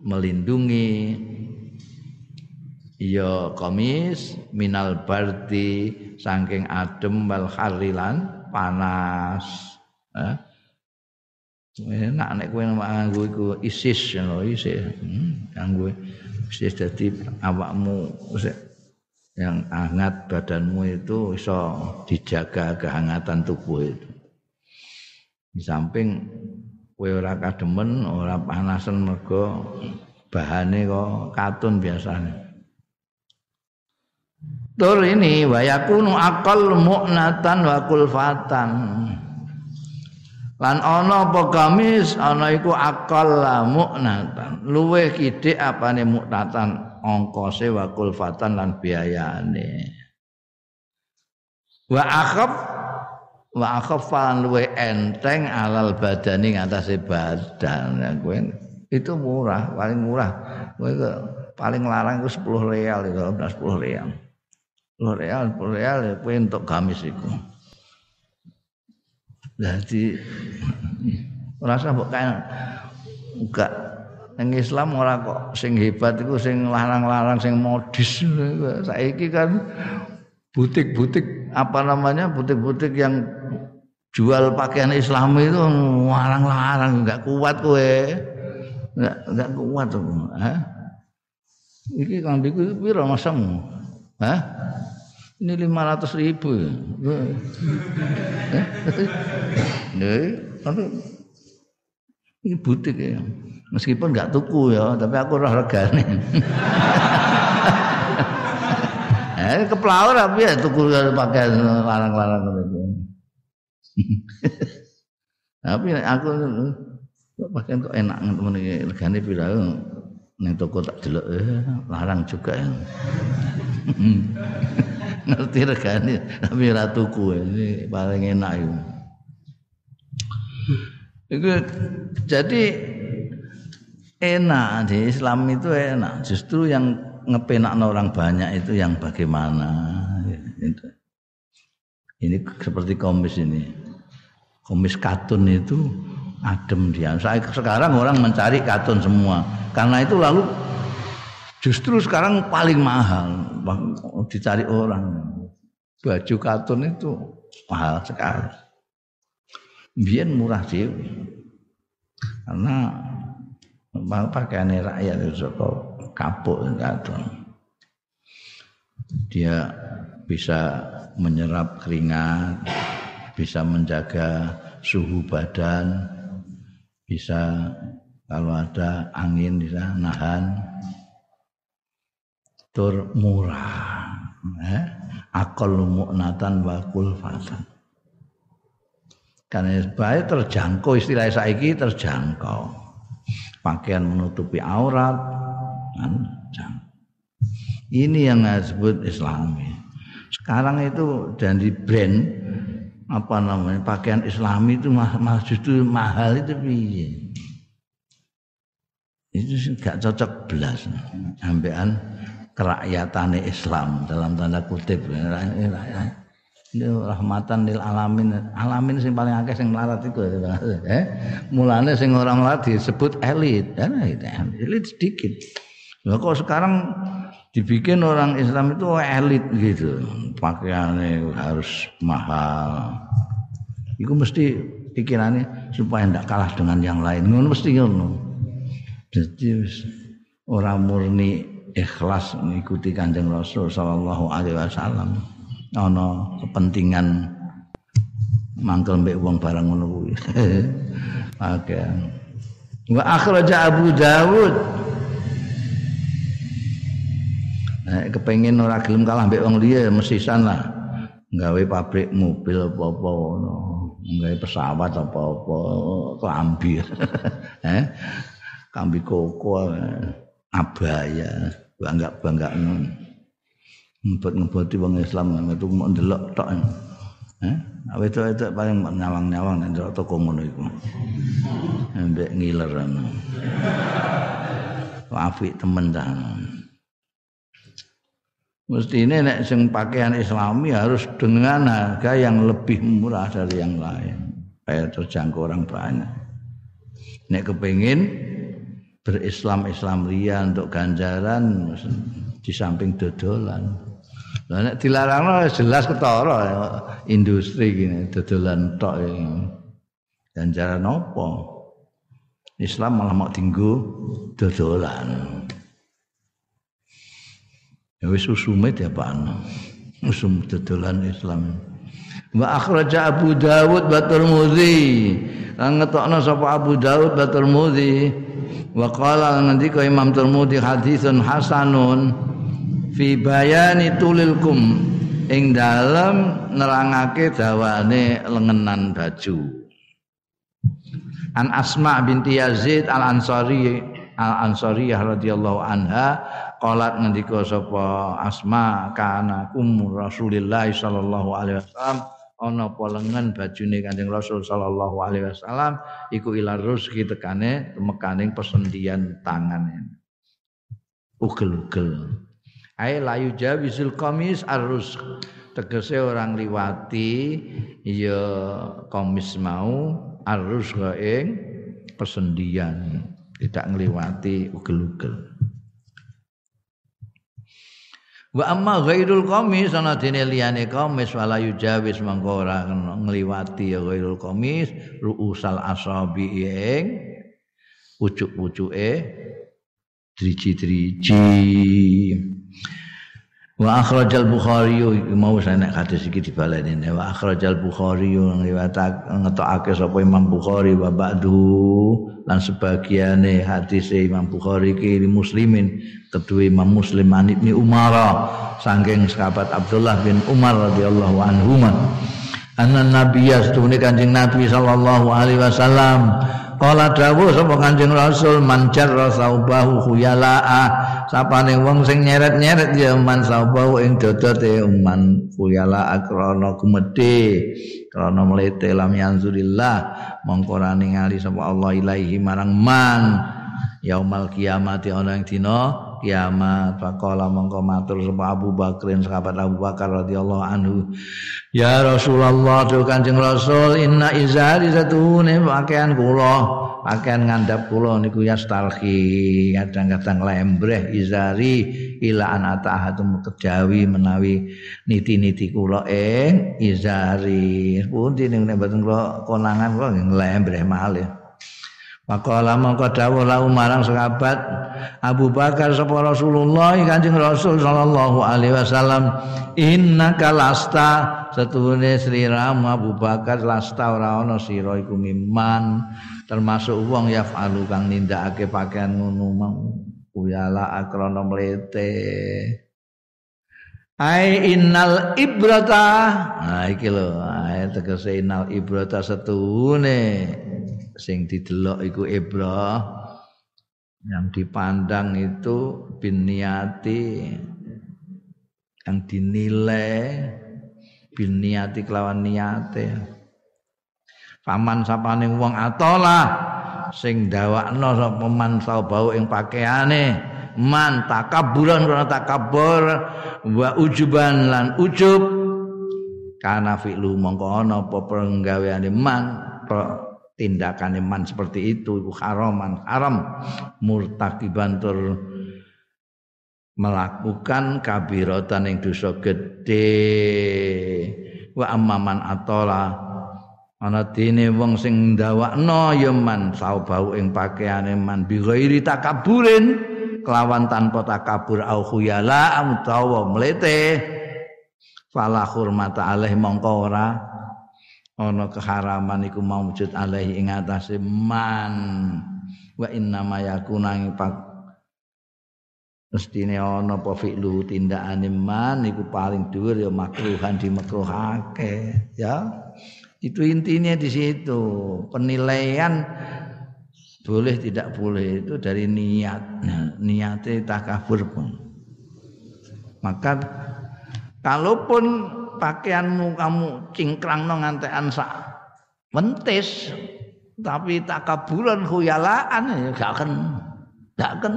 melindungi. Ya komis minal bardi saking adem wal harilan panas. Eh? Enak nek kowe nganggo iku isis ngono isih hmm, nganggo isis. Dadi awakmu yang hangat badanmu itu iso dijaga kehangatan tubuh itu. Di samping kowe ora kademen ora panasan mergo bahane kok katun biasanya Tur ini wayakunu akal mu'natan wa kulfatan lan ana apa gamis? Ana iku akal muknatan. Luweh kidik apane muknatan? Ongkose wa kulfatan lan biayane. Wa akhaf wa akhaf lan luweh enteng alal badani ngatasi badan. Ya kowe itu murah paling murah. Kowe paling larang itu 10 real itu 10 real. 10 real 10 real kowe untuk gamis iku jadi rasa kae enggak Neng Islam ora kok sing hebat iku sing larang-larang sing modis. Saiki kan butik-butik apa namanya butik-butik yang jual pakaian Islam itu larang-larang enggak kuat kowe. Enggak enggak kuat tuh ha iki kang diku piro masamu ha ini lima ratus ribu ya. Eh, tapi ini butik ya. Meskipun nggak tuku ya, tapi aku roh regane. eh keplaur tapi ya tuku pakai larang-larang tapi aku pakai kok enak temen regane pira ning toko tak delok eh larang juga ya. ngerti regane tapi ora tuku ini paling enak itu. Itu jadi enak di Islam itu enak. Justru yang ngepenak orang banyak itu yang bagaimana. Ini seperti komis ini. Komis katun itu adem dia. Sekarang orang mencari katun semua. Karena itu lalu Justru sekarang paling mahal dicari orang. Baju katun itu mahal sekali. Biar murah sih. Karena pakaian rakyat itu kapuk katun. Dia bisa menyerap keringat, bisa menjaga suhu badan, bisa kalau ada angin bisa nahan. Tur murah eh? akal mu'natan wa kulfatan. Karena baik terjangkau istilah saiki terjangkau. Pakaian menutupi aurat kan ini yang disebut islami. Sekarang itu dan di brand apa namanya? Pakaian islami itu mah, mah justru mahal itu piye? Itu gak cocok belas. Ambekan kerakyatan Islam dalam tanda kutip. Ini rahmatan lil alamin. Alamin sing paling akeh sing melarat iku eh mulane sing orang melarat disebut elit. Elit sedikit. Kok sekarang dibikin orang Islam itu elit gitu pakaiannya harus mahal itu mesti pikirannya supaya tidak kalah dengan yang lain ngono mesti ngono jadi orang murni ikhlas mengikuti kanjeng Rasul Shallallahu Alaihi Wasallam ono kepentingan mangkel mbek wong barang ngono kuwi. Oke. Wa akhraja Abu Dawud. Nah, kepengen ora gelem kalah mbek wong liya mesisan lah. Gawe pabrik mobil apa-apa ngono. Gawe pesawat apa-apa, klambi. eh? Kambi koko, abaya, bangga-bangga ngono ngebot-ngeboti wong Islam metu mau ndelok tok. Eh, itu itu paling nyawang-nyawang nek ndelok toko ngono iku. Mbek ngiler. Apik temen ta. Mestine nek sing pakaian Islami harus dengan harga yang lebih murah dari yang lain. Supaya terjangkau orang banyak. Nek kepengin berislam-islam ria untuk ganjaran di samping dodolan. Lah nek dilarangno jelas ketara industri gini dodolan tok ganjaran apa? Islam malah mau tinggu dodolan. Ya wis usume diapakno. Usum dodolan Islam. Wa akhraja Abu Dawud wa Tirmidzi. Lan ngetokno sapa Abu Dawud wa Tirmidzi. Wa qala ngendika Imam Tirmidzi hadisun hasanun fi bayani tulilkum ing dalem nerangake dawane lengenan baju An Asma binti Yazid Al Ansari Al Ansariyah radhiyallahu anha qalat ngendika sapa Asma kana kum Rasulillah sallallahu alaihi wasallam ana apa lengan bajune Kanjeng Rasul sallallahu alaihi wasallam iku ila rezeki tekane mekaning pesendian tangane. Ugel-ugel. Ai layu jawizul komis arus tegese orang liwati ya komis mau arus ing persendian tidak ngliwati ugel-ugel Wa amma ghairul qamis ana dene liyane qamis wala yujawis mangko ora ngliwati ya ghairul qamis ruusal asabi ing pucuk-pucuke driji-driji Wa akhrajal Bukhari mau nek hadis iki dibaleni wa akhrajal Bukhari ngetokake sapa Imam Bukhari wa ba'du. Lan sebagiane hadis Imam Bukhari iki muslimin kedua Imam Muslim an Ibnu Umar saking sahabat Abdullah bin Umar radhiyallahu anhu anna nabiyya setune kanjeng Nabi sallallahu alaihi wasallam. Kala dawuh sapa Kanjeng Rasul mancar saubahu khuyalaa sapane wong sing nyeret-nyeret ya man saubahu ing dodote man khuyalaa krana gumedhe krana mlete lam yanzurillah. Mongko ra ningali sapa Allah ilaihi marang man. Yaumal kiamati ana ing dina kiamat. Faqala mongko matur sapa Abu Bakrin sahabat Abu Bakar radhiyallahu anhu. Ya Rasulullah tu Kanjeng Rasul inna izari satune pakaian kula pakaian ngandap kula niku yastalhi kadang-kadang lembreh izari ila an atahatum kejawi menawi niti-niti kula. Ing izari. Pundi ning mboten kula konangan kula lembreh malih Maqala mongko dawuh lahu marang sahabat Abu Bakar sapa Rasulullah Kanjeng Rasul sallallahu alaihi wasallam innaka lasta. Setune sliramu Abu Bakar lasta ora ana sira iku miman termasuk wong yafalu kang nindakake pakaian ngono mau. Uyala akrana mlete. Ai innal ibrata. Nah iki lho. Tegese inal ibrata setune. Sing didelok iku ibrah yang dipandang itu bin niati. Yang dinilai bin niati kelawan niate paman sapane wong atola sing dawakno sapa man bau ing pakaiane. Man takaburan karena takabur. Wa ujuban lan ujub. Karena fi'lu mongko ana apa penggaweane man tindakan man seperti itu itu haraman haram. Murtakiban tur melakukan kabiratan yang dosa gede wa amman atola ana dene wong sing ndawakno ya man saubau ing pakaiane man. Bi ghairi takaburin kelawan tanpa takabur au khuyala utawa mlete fala hurmata alaih mongko ora ana keharaman iku maujud alaihi ing atase man. Wa inna ma yakuna pak mestine ana apa fi'lu tindakane man iku paling dhuwur ya makruhan dimakruhake ya itu intinya di situ. Penilaian boleh tidak boleh itu dari niat. Nah, niatnya takabur pun. Maka kalaupun pakaianmu kamu cingkrang no ngantean sak mentis tapi takaburan khuyalaan ya gak akan gak akan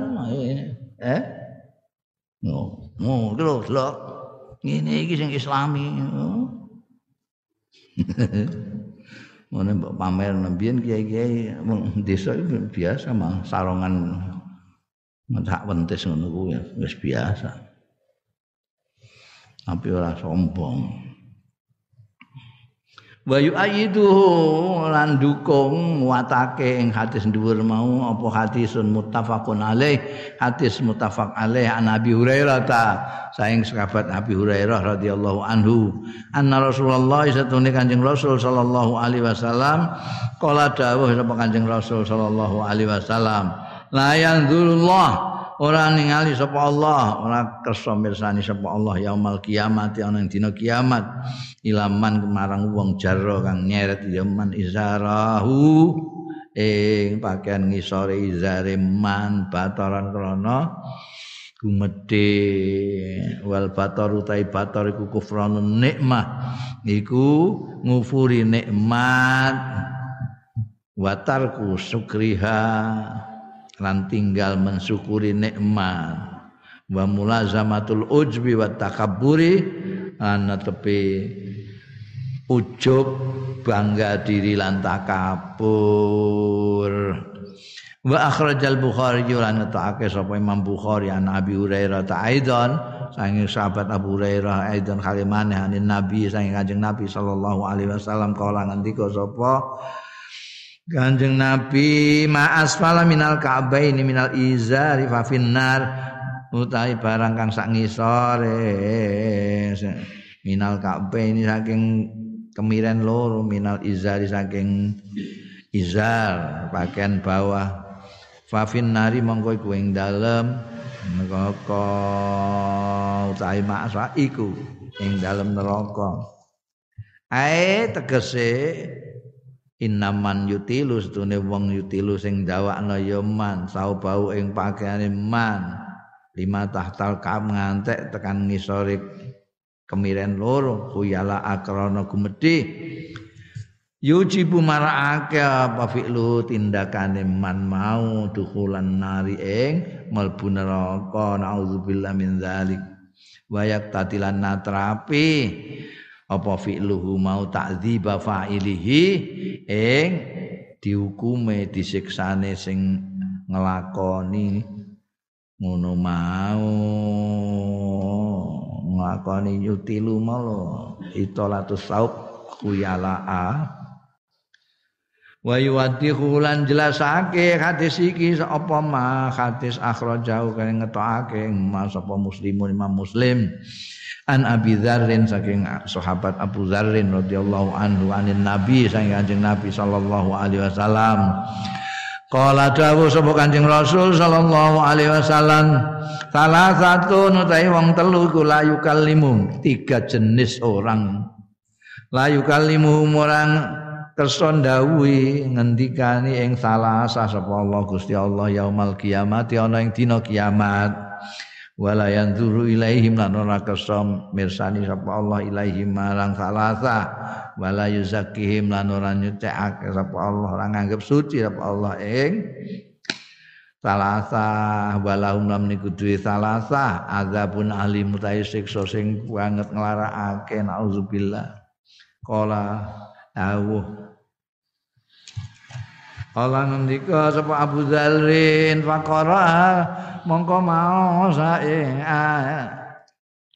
eh? Oh, oh, lho, lho. Ngene iki sing islami. Ngene mbok pamer nembian kiai-kiai desa itu biasa mah sarongan mentak wentis ngono kuwi wis biasa. Tapi ora sombong. Wa yu'ayyiduhu lan dukung nguatake ing hadis dhuwur mau apa hadisun muttafaqun alaih hadis muttafaq alaih an Abi Hurairah ta saing sahabat Abi Hurairah radhiyallahu anhu anna Rasulullah satune Kanjeng Rasul sallallahu alaihi wasallam qala dawuh sapa Kanjeng Rasul sallallahu alaihi wasallam la yanzurullah ora ningali sapa Allah? Ora kersa mirsani sapa Allah yaumul kiamat ana ing dina kiamat. Ilaman kemarang wong jarra kang nyeret yaman izarahu ing pakaian ngisore izare man bataran krana gumedhe. Wal batar utai batar iku kufranun nikmah iku ngufuri nikmat. Watarku sukriha lan tinggal mensyukuri nikmat. Wa mulazamatul ujbi wa takabburi ana tepi ujub bangga diri lan takabur. Wa akhrajal bukhari lan ngetake sapa Imam Bukhari an Abi Hurairah ta aidan saking sahabat Abu Hurairah aidan kalimane anin Nabi saking Kanjeng Nabi sallallahu alaihi wasallam kala ngendika sapa Kanjeng Nabi ma'asfala minal ka'baini minal izari fa finnar. Utahi barang kang sak ngisore minal ka'baini saking kemiren loro minal izari saking izar pakaian bawah. Fa finnari mongko iku ing dalem. Neraka utahi ma'asfa iku ing dalem neraka. Ae tegese Inaman yutilu setune wong yutilu sing dawakna ya man. Saubau ing pakaiane man. Lima tahtal kam ngantek tekan ngisore kemiren loro. Kuyala akrana gumedhe yujibu marakake apa fi'lu tindakane man mau dukulan nari ing mlebu neraka. Naudzubillah min dzalik. Wayak tatilan natrapi apa fi'luhu mau ta'dziba fa'ilihi? Ing dihukume disiksane sing nglakoni ngono mau. Nglakoni yutilu malo itolatus saub khuyalaa wa yuwaddihu lan jelasake hadis iki apa ma hadis akhrajau kang ngetokake mas apa muslimun imam muslim an Abi Dzarrin saking sahabat Abu Dzarrin radhiyallahu anhu anin Nabi saking Kanjeng Nabi sallallahu alaihi wasallam. Kala dawuh sapa Kanjeng Rasul sallallahu alaihi wasallam salah satu nutai wong telu iku layu kalimu tiga jenis orang. La yukallimuhum orang kersa ndawuhi ngendikani ing salah sapa Allah Gusti Allah yaumal kiamat ana ing dina kiamat wala yanzuru ilaihim lan ora kersa mirsani sapa Allah ilaihim marang salasa. Wala yuzakihim lan ora nyucikake sapa Allah ora nganggep suci sapa Allah ing salasa. Walahum lam niku duwe salasa. Azabun alim utahe siksa sing banget nglarakake nauzubillah. Qala awuh. Allah ngendika sapa Abu Dzalrin faqara mongko mau sae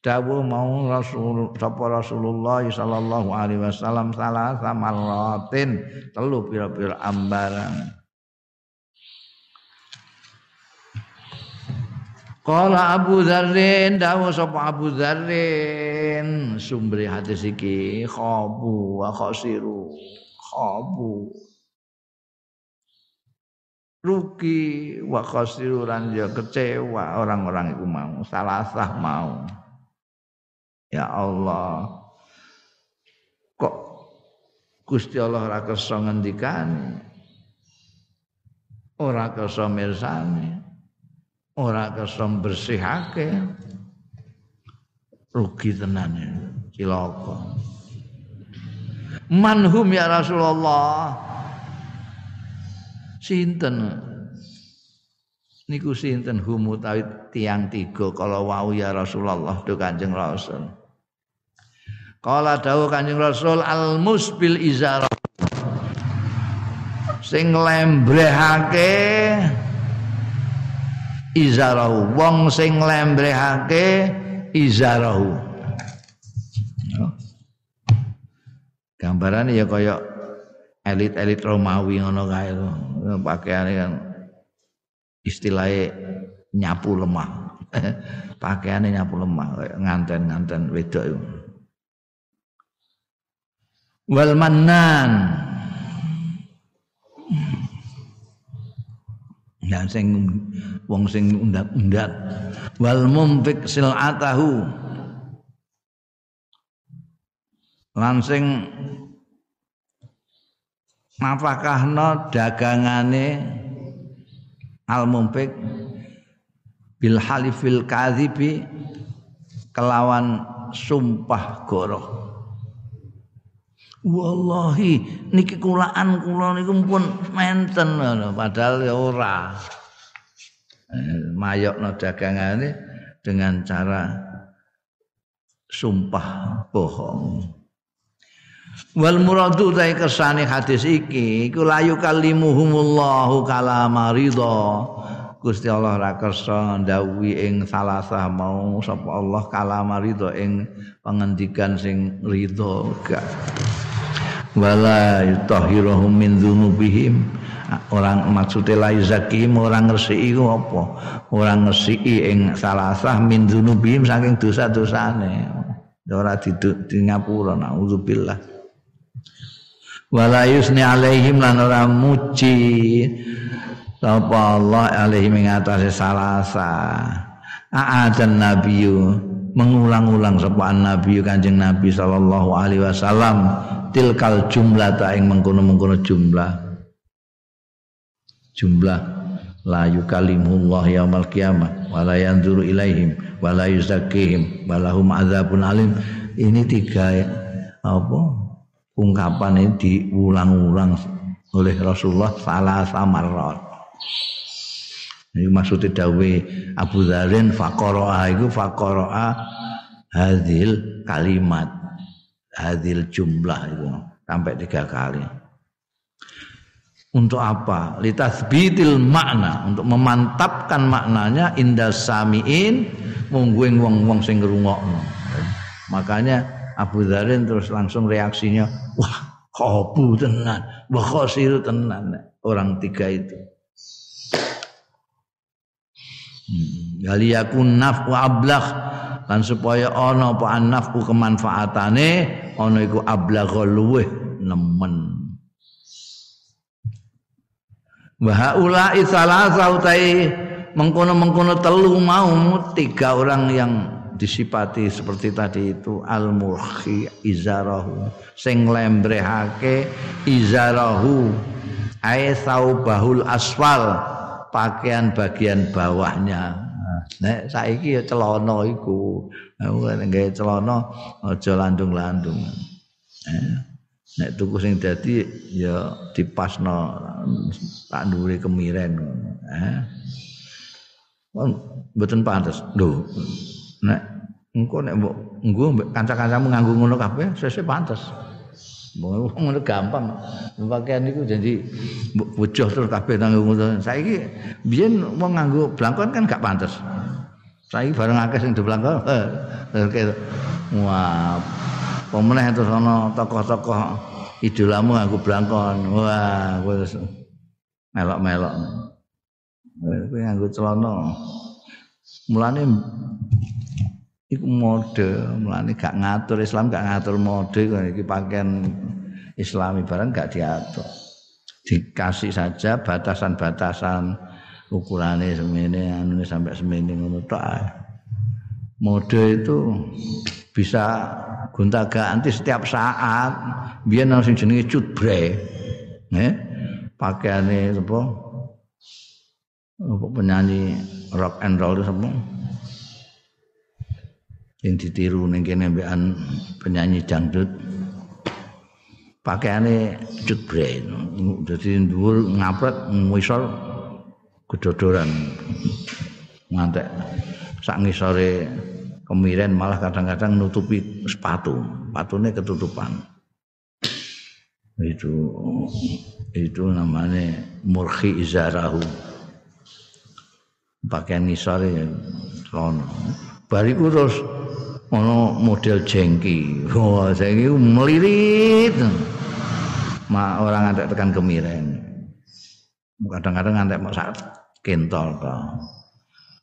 dawuh mau Rasul sapa Rasulullah sallallahu alaihi wasallam salah samaratin telu pira-pira ambaran Kala Abu Dzarrin dawuh sapa Abu Dzarrin sumber hadis iki khabu wa khasiru khabu rugi wa khasiran ya kecewa orang-orang itu mau salah sah mau. Ya Allah kok Gusti Allah ora kersa ngendikane? Ora kersa mirsani? Ora kersa bersihake rugi tenan cilaka. Manhum ya Rasulullah Sinten? Niku sinten? Humu utawi tiang tiga kalau wau ya Rasulullah do Kanjeng Rasul. Kala dawuh Kanjeng Rasul al musbil izarah. Sing lembrehake izarahu wong sing lembrehake izarahu gambaran ya kaya elit-elit Romawi ngono kae pakaiane kan istilahnya nyapu lemah. Pakaiannya nyapu lemah nganten-nganten wedok itu wal mannan. Dan sing wong sing undat-undat wal mumfik silatahu. Lan sing nafakahno dagangane al mumpik bil halifil kadhibi kelawan sumpah goroh. Wallahi niki kulaan kula niku pun menten padahal ya ora. Eh, mayokno dagangane dengan cara sumpah bohong Wal muradu ta kersane hadis iki iku layu kalimuhumullahu kalama ridha. Gusti Allah ra kersa ndawuhi ing salasah mau sapa Allah kalama ridha ing pangendikan sing ridha gak. Wala yutahhiruhum min dzunubihim. Orang maksudnya la yuzakim orang ngresiki ku apa? Orang ngresiki ing salasah min dzunubihim saking dosa-dosane. Ora diduk di ngapura naudzubillah wala yusni alaihim lan ora muji. Sapa Allah alaihim ing atase salasa. Aadan nabiyyu. Mengulang-ulang sapa nabi kanjeng nabi sallallahu alaihi wasallam. Tilkal jumlah ta ing mengkono-mengkono jumlah. Jumlah. La yukalimullah yaumal qiyamah. Wala yanzuru ilaihim. Wala yuzakkihim. Walahum adzabun alim. Ini tiga apa ungkapan ini diulang-ulang oleh Rasulullah salah samarot. Ini maksudnya dawe Abu Dharin fakoroa itu fakoroa hadil kalimat hadil jumlah itu sampai tiga kali. Untuk apa? Litasbitil makna untuk memantapkan maknanya indah samiin mungguing wong-wong sing ngrungokno. Makanya Abu Dharin terus langsung reaksinya, wah kobu tenan, wah khosir tenan. Orang tiga itu. Hmm. Galiyakun naf wa ablah lan supaya ana apa nafku kemanfaatane ana iku ablagh luweh nemen. Wa haula salasa utai mengkono-mengkono telu mau tiga orang yang disipati seperti tadi itu al murhi izarahu. Sing lembrehake izarahu. Ay saubahul asfal pakaian bagian bawahnya. Nek saiki ya celana iku. Nggawe celana aja landung-landung. Eh, nek tuku sing dadi ya dipasno tak dhuwure kemiren eh Kan mboten pantes. Lho. Nek engko nek mbok nggo kanca-kancamu nganggo ngono kabeh sesuk pantes. ngono gampang. Pakaian niku jadi bojoh terus kabeh nang ngono. Saiki biyen wong nganggo blangkon kan gak pantes. Saiki bareng akeh sing blangkon. Wah. Pemeneh terus ana tokoh-tokoh idolamu nganggo blangkon. Wah, wis melok-melok. kowe nganggo celana mulane iku mode mulane gak ngatur Islam gak ngatur mode iki pakaian islami barang gak diatur. Dikasih saja batasan-batasan ukurannya semini anu sampai semini ngono tok mode itu bisa gonta ganti setiap saat. Biar nang sing jenenge cutbre eh pakaiane apa apa penyanyi rock and roll itu semua yang ditiru ning kene mbekan penyanyi dangdut. Pakaiane cut dadi dhuwur ngapret ngisor kedodoran. Ngantek sak ngisore kemiren malah kadang-kadang nutupi sepatu. Sepatunya ketutupan. Itu itu namanya murhi izarahu. Pakaian ngisore celana. Bariku terus ana model jengki. Wah, jengki melirit. Ma orang ngantek tekan kemiren. Kadang-kadang ngantek mau sak kentol to.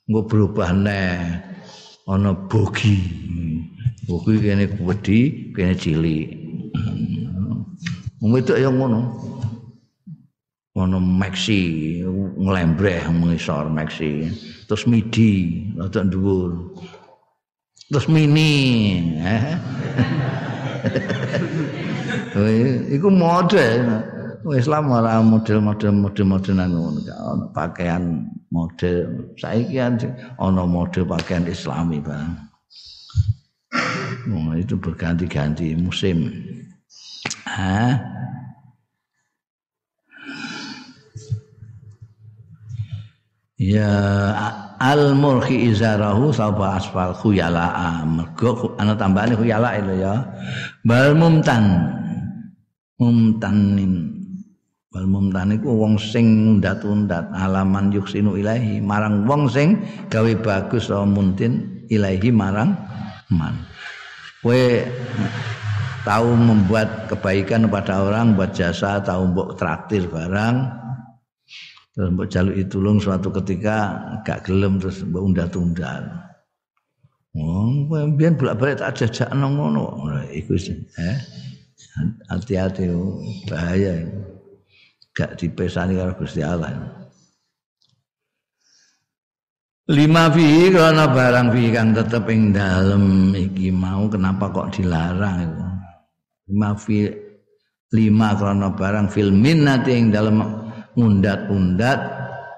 Engko berubah neh ana bogi. Bogi kene wedi, kene cilik. Wong itu yang ngono. ono maxi nglembreh mengisor maxi terus midi rada dhuwur terus mini eh iku mode Islam ora model-model model-modelan ngono ono pakaian model. Saiki ono mode pakaian islami bang. Oh, itu berganti-ganti musim. Hah? Ya al murhi izarahu sapa asfal khuyala mergo ana tambahane khuyala itu ya. Bal mumtan. Mumtanin. Bal mumtan iku wong sing undat-undat alaman yuksinu ilahi marang wong sing gawe bagus sama muntin ilahi marang man. Kowe tahu membuat kebaikan kepada orang, buat jasa, tahu mbok traktir barang, terus mbok jaluk tulung suatu ketika gak gelem terus mbok unda-tunda. Oh, biyen bolak-balik tak jajak nang ngono. Iku eh hati-hati oh, bahaya. Gak dipesani karo Gusti Allah. Lima fi karena barang fi kang tetep ing dalem iki mau kenapa kok dilarang itu. Lima fi lima karena barang filmin nanti ing dalem undat-undat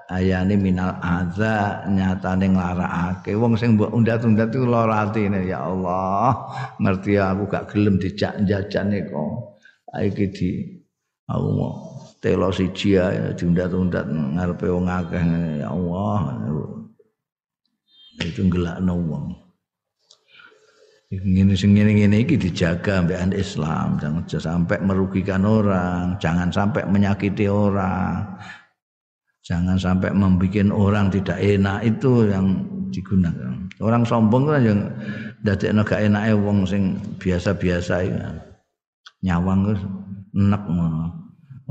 ayane minal adza nyatane nglarakake. Wong sing mbok undat-undat iku lara atine ya Allah ngerti aku gak gelem dijak jajane kok. Iki di aku mau telo siji ya diundat-undat ngarepe wong akeh ya Allah itu gelakno wong Ini sing ngene iki dijaga ambekan Islam, jangan sampai merugikan orang, jangan sampai menyakiti orang. Jangan sampai membuat orang tidak enak itu yang digunakan. Orang sombong kan yang dadekno gak enake wong sing biasa-biasa ya. Nyawang terus enek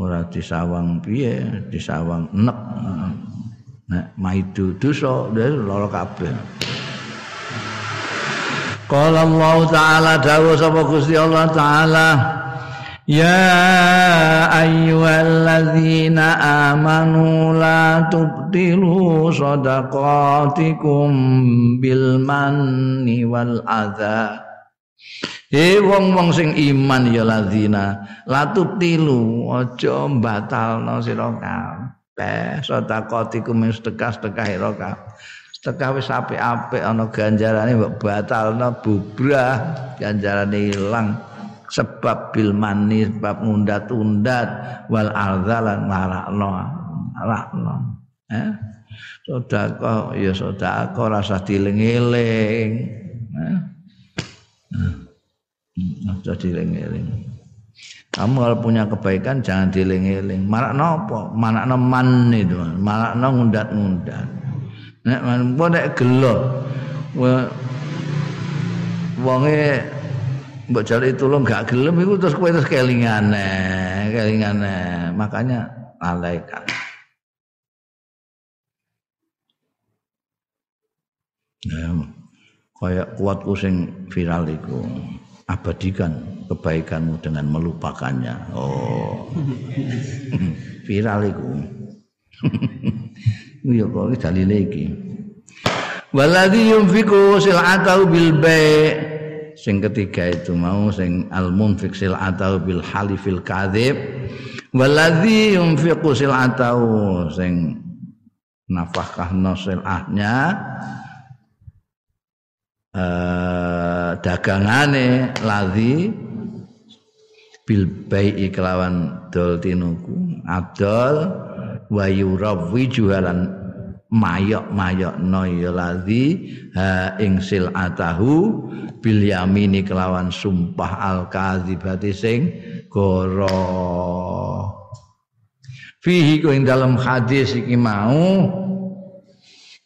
ora disawang piye, disawang enek. Nek maidu dosa, lara kabeh. Qala Allah taala dawuh sapa Gusti Allah taala Ya ayyuhalladzina amanu la tubtilu sadaqatikum bil manni wal adza He wong-wong sing iman ya ladzina la tubtilu aja batalno sira kabeh sadaqatikum sedekah-sedekah ira kabeh sedekah wis apik-apik ana ganjarane mbok batalno bubrah ganjarane ilang. Sebab bil mani sebab ngundat-undat wal arzalan marakno marakno. Eh? Sedekah ya sedekah rasa dieling-eling eh? Rasa dieling-eling kamu kalau punya kebaikan jangan dieling-eling marakno apa? Marakno man itu marakno ngundat-ngundat nek nek gelo wonge mbok jare tulung gak gelem iku terus kowe terus kelingane, kelingane. Makanya alaikan. Ya, kayak kuatku sing viral iku. Abadikan kebaikanmu dengan melupakannya. Oh. viral iku. Iya kok dalile iki. Waladhi yunfiku sil'atahu bil bai' sing ketiga itu mau sing al munfiq atau bil halifil kadzib. Waladzi yunfiqu atau sing nafkah nosilahnya eh, dagangane ladzi bil bai'i kelawan dol tinuku. Adol wa yurawwi jualan mayok-mayok ya ladzi ha ing silatahu bil yamini kelawan sumpah al kadzibati sing goro. Fihi ku ing dalam hadis iki mau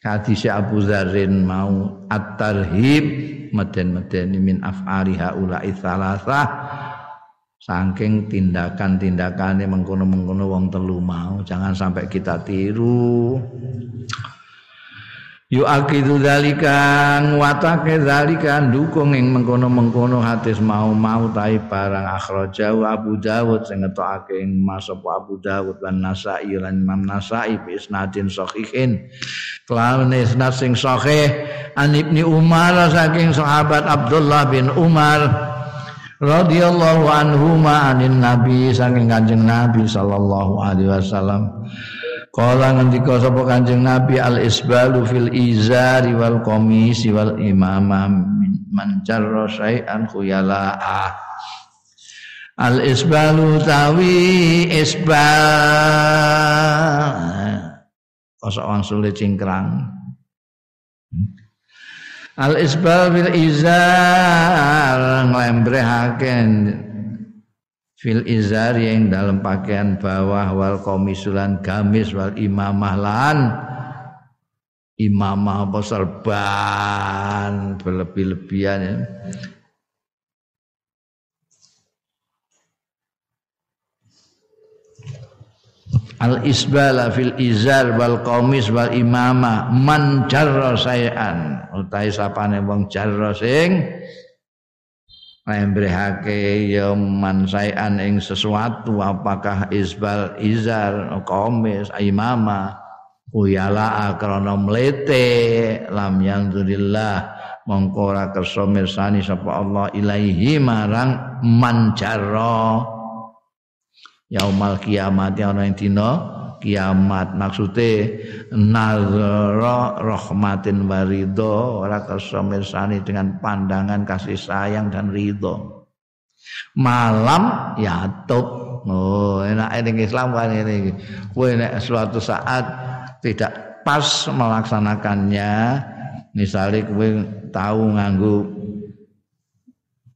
hadis Abu Zarin mau at-tarhib meden-medeni min af'ali haula tsalasah saking tindakan-tindakane mengkono-mengkono wong telu mau jangan sampai kita tiru. Yu akidu dalika nguatake dalika dukung ing mengkono-mengkono hadis mau-mau tai barang akhraja Abu Dawud sing ngetokake ing masop Abu Dawud lan Nasa'i lan Imam Nasa'i bi isnadin sahihin. Kelawan isnad sing sahih an Ibnu Umar saking sahabat Abdullah bin Umar radhiyallahu anhu ma anin nabi saking kanjeng Nabi sallallahu alaihi wasallam. Kala ngendika sapa Kanjeng Nabi al isbalu fil izari wal qamisi wal imamah man jarra syai'an khuyala'a. Al isbalu tawi isbal. Kosok sulit cingkrang Al isbal fil izar nglembrehaken fil izar yang dalam pakaian bawah wal komisulan gamis wal imamah lan imamah apa serban berlebih-lebihan ya. Al isbala fil izar wal komis wal imamah man jarra sayan. Utai sapane wong jarra sing Lembrehake ya mansaian ing sesuatu. Apakah isbal izar komis imama? Uyala krana mlete. Lam yanzurillah mongko ora kersa mirsani sapa Allah ilaihi marang manjaro yaumal kiamat ana ing dina kiamat. Maksude nazara rahmatin warido ora kersa mirsani dengan pandangan kasih sayang dan ridho malam ya top oh enak ini Islam kan ini. Kowe nek suatu saat tidak pas melaksanakannya misalnya kowe tahu nganggu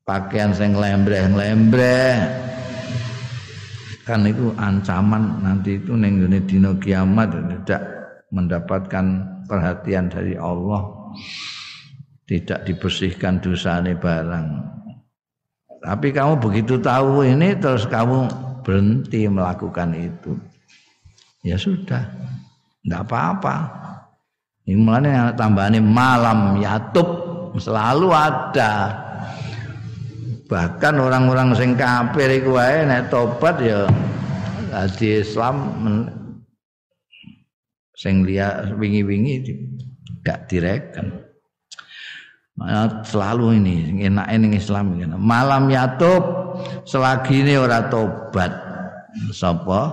pakaian sing lembreh-lembreh kan itu ancaman nanti itu neng dino kiamat tidak mendapatkan perhatian dari Allah. Tidak dibersihkan dosa ini barang. Tapi kamu begitu tahu ini terus kamu berhenti melakukan itu. Ya sudah tidak apa-apa. Ini tambahannya malam yatub selalu ada bahkan orang-orang sing kafir iku wae nek tobat ya dadi Islam sing liya wingi-wingi gak direken. Nah, selalu ini enak ini Islam ini. Malam yatub selagi ini ora tobat sapa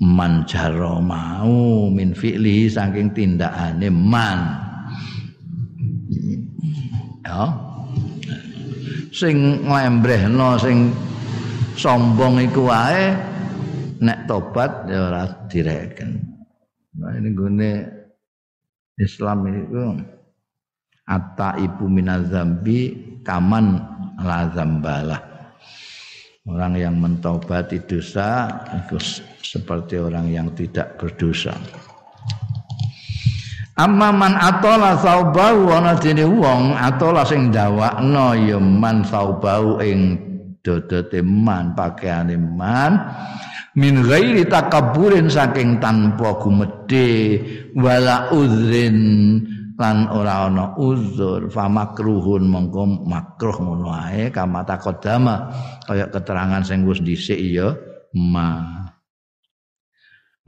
man jaro mau min fi'li saking tindakane man ya sing nglembrehno sing sombong iku wae nek tobat ya ora direken nah ini gune Islam itu Atta ibu minazambi kaman la zambalah. Orang yang mentobati dosa itu seperti orang yang tidak berdosa. Amma man atola saubau ana dene wong atola sing dawakno ya man saubau ing dodote man pakaiane man. Min ghairi takabburin saking tanpa gumedhe wala uzrin lan ora ana uzur fa makruhun mongko makruh ngono ae kama takodama kaya keterangan sing wis dhisik ya ma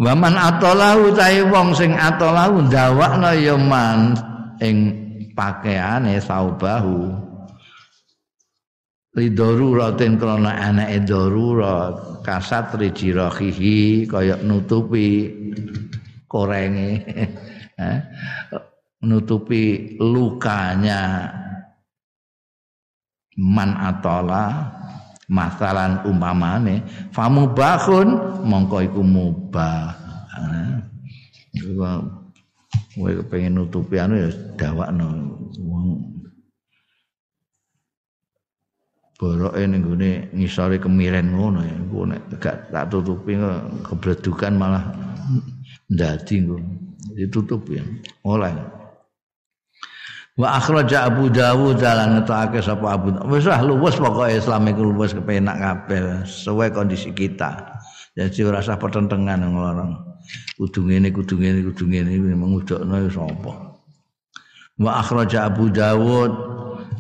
Waman atolahu ta'i wong sing atolahu ndawakna ya man ing pakaiane saubahu. Lidoruratin krana anake darurat kasat rijirahihi kaya nutupi korenge. Menutupi lukanya. Man atola masalan umpamane famu bahun mongko iku mubah. Kowe kepengin nutupi anu ya dawakno. Wong boroke ning gone ngisore kemiren ngono ya engko nek gak tak tutupi kebredukan malah ndadi engko ditutup ya oleh Wa akhraja Abu Dawud dalan ngetokake sapa Abu Wis lah luwes pokoke Islam iku luwes kepenak kabeh sesuai kondisi kita. Jadi ora usah pertentangan nglarang. Kudu ngene kudu ngene kudu ngene memang udokno ya sapa. Wa akhraja Abu Dawud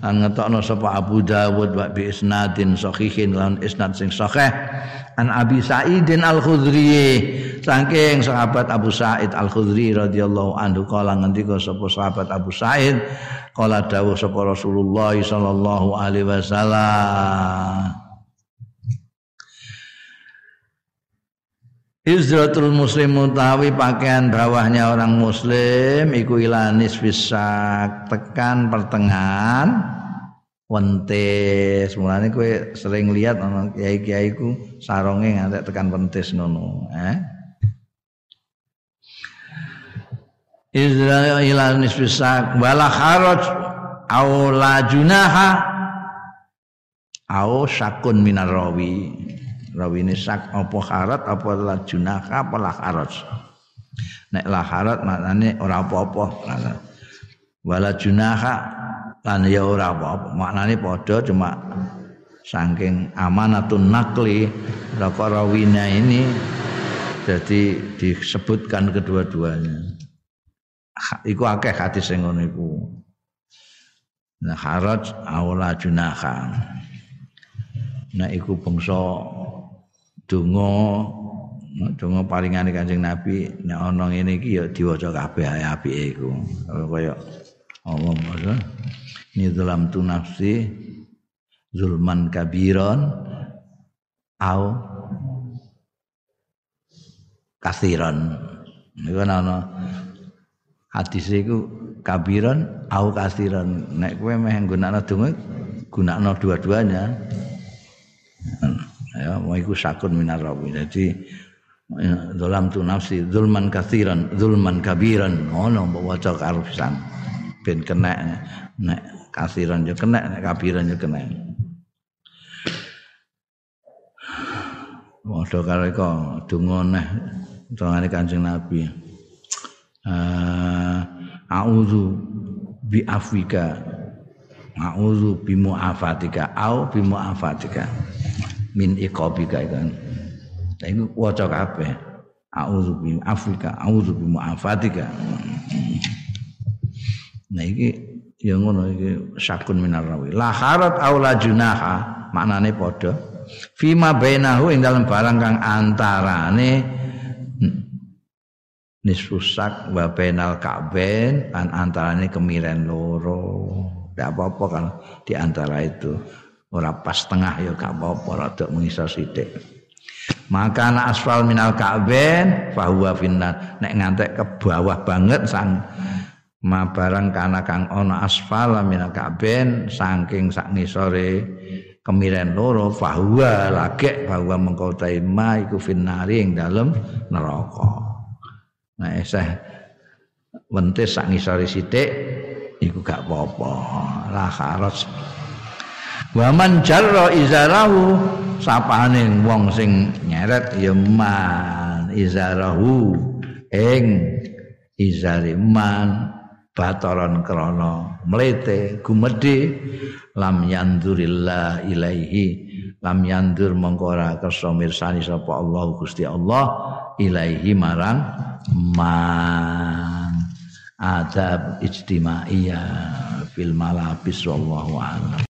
an ngetokno sapa Abu Dawud wa bi isnadin sahihin lan isnad sing sahih. An Abi Sa'idin Al-Khudri saking sahabat Abu Sa'id Al-Khudri radhiyallahu anhu kala ngendika sapa sahabat Abu Sa'id kala dawuh sapa Rasulullah sallallahu alaihi wasallam Izratul muslim utawi pakaian bawahnya orang muslim iku ilanis bisa tekan pertengahan wentis. Mulane kowe sering lihat ana kiai-kiai ku saronge ngantek tekan wentis ngono eh? Israel ila nisfi sak wala kharaj au la junaha au syakun minar rawi rawi ini sak apa kharat apa la junaha apa la kharaj nek la kharat maknane ora apa-apa. Wala junaha lan ya ora apa-apa. Maknane padha cuma saking amanatun nakli rawina ini jadi disebutkan kedua-duanya. Iku akeh hadis sing ngono iku. Nah haraj aula junaha nah iku bangsa donga donga paringane Kanjeng Nabi nek ana ngene iki ya diwaca kabeh apike iku. Kaya Allah maksud ni dalam tu nafsi zulman kabiron au kasiron. Niku ana hadis iku kabiran au kasiran nek kowe meh nggunakno donga gunakno dua-duanya ya mau iku sakun minar rawi. Jadi dalam tu nafsi zulman kasiran zulman kabiran. Ngono mbok waca karo pisan. Ben kena nek kasiran yo kena nek kabiran yo kena. Waduh karo iku donga neh dongane Kanjeng Nabi. uh, a'udzu bi afika a'udzu bi mu'afatika au bi mu'afatika min iqabika kan. Iku waca kabeh. A'udzu bi afika a'udzu bi mu'afatika. Nah iki ya ngono iki sakun minar rawi. La harat aula junaha maknane padha. Fima bainahu ing dalam barang kang antarane nisfusak wa bainal ka'ben an antarane kemiren loro. Ndak apa-apa kan di antara itu ora pas tengah ya gak apa-apa rada mengisor sithik. Maka na asfal minal ka'ben fahuwa finnar. Nek ngantek ke bawah banget sang ma barang kana kang ana asfal minal ka'ben saking sak ngisore kemiren loro fahuwa lagek bahwa mengkau ma iku finnari ing dalem neraka. Nah eseh wentis sak ngisore sithik iku gak apa-apa. La kharas wa man jarra izarahu sapane wong sing nyeret ya man izarahu ing izare man bataran krana mlete gumedhe lam yandurillah ilaihi lam yandur mongko ora kersa mirsani sapa Allah Gusti Allah ilaihi marang man. Adab ijtimaiyah fil malabis wallahu a'lam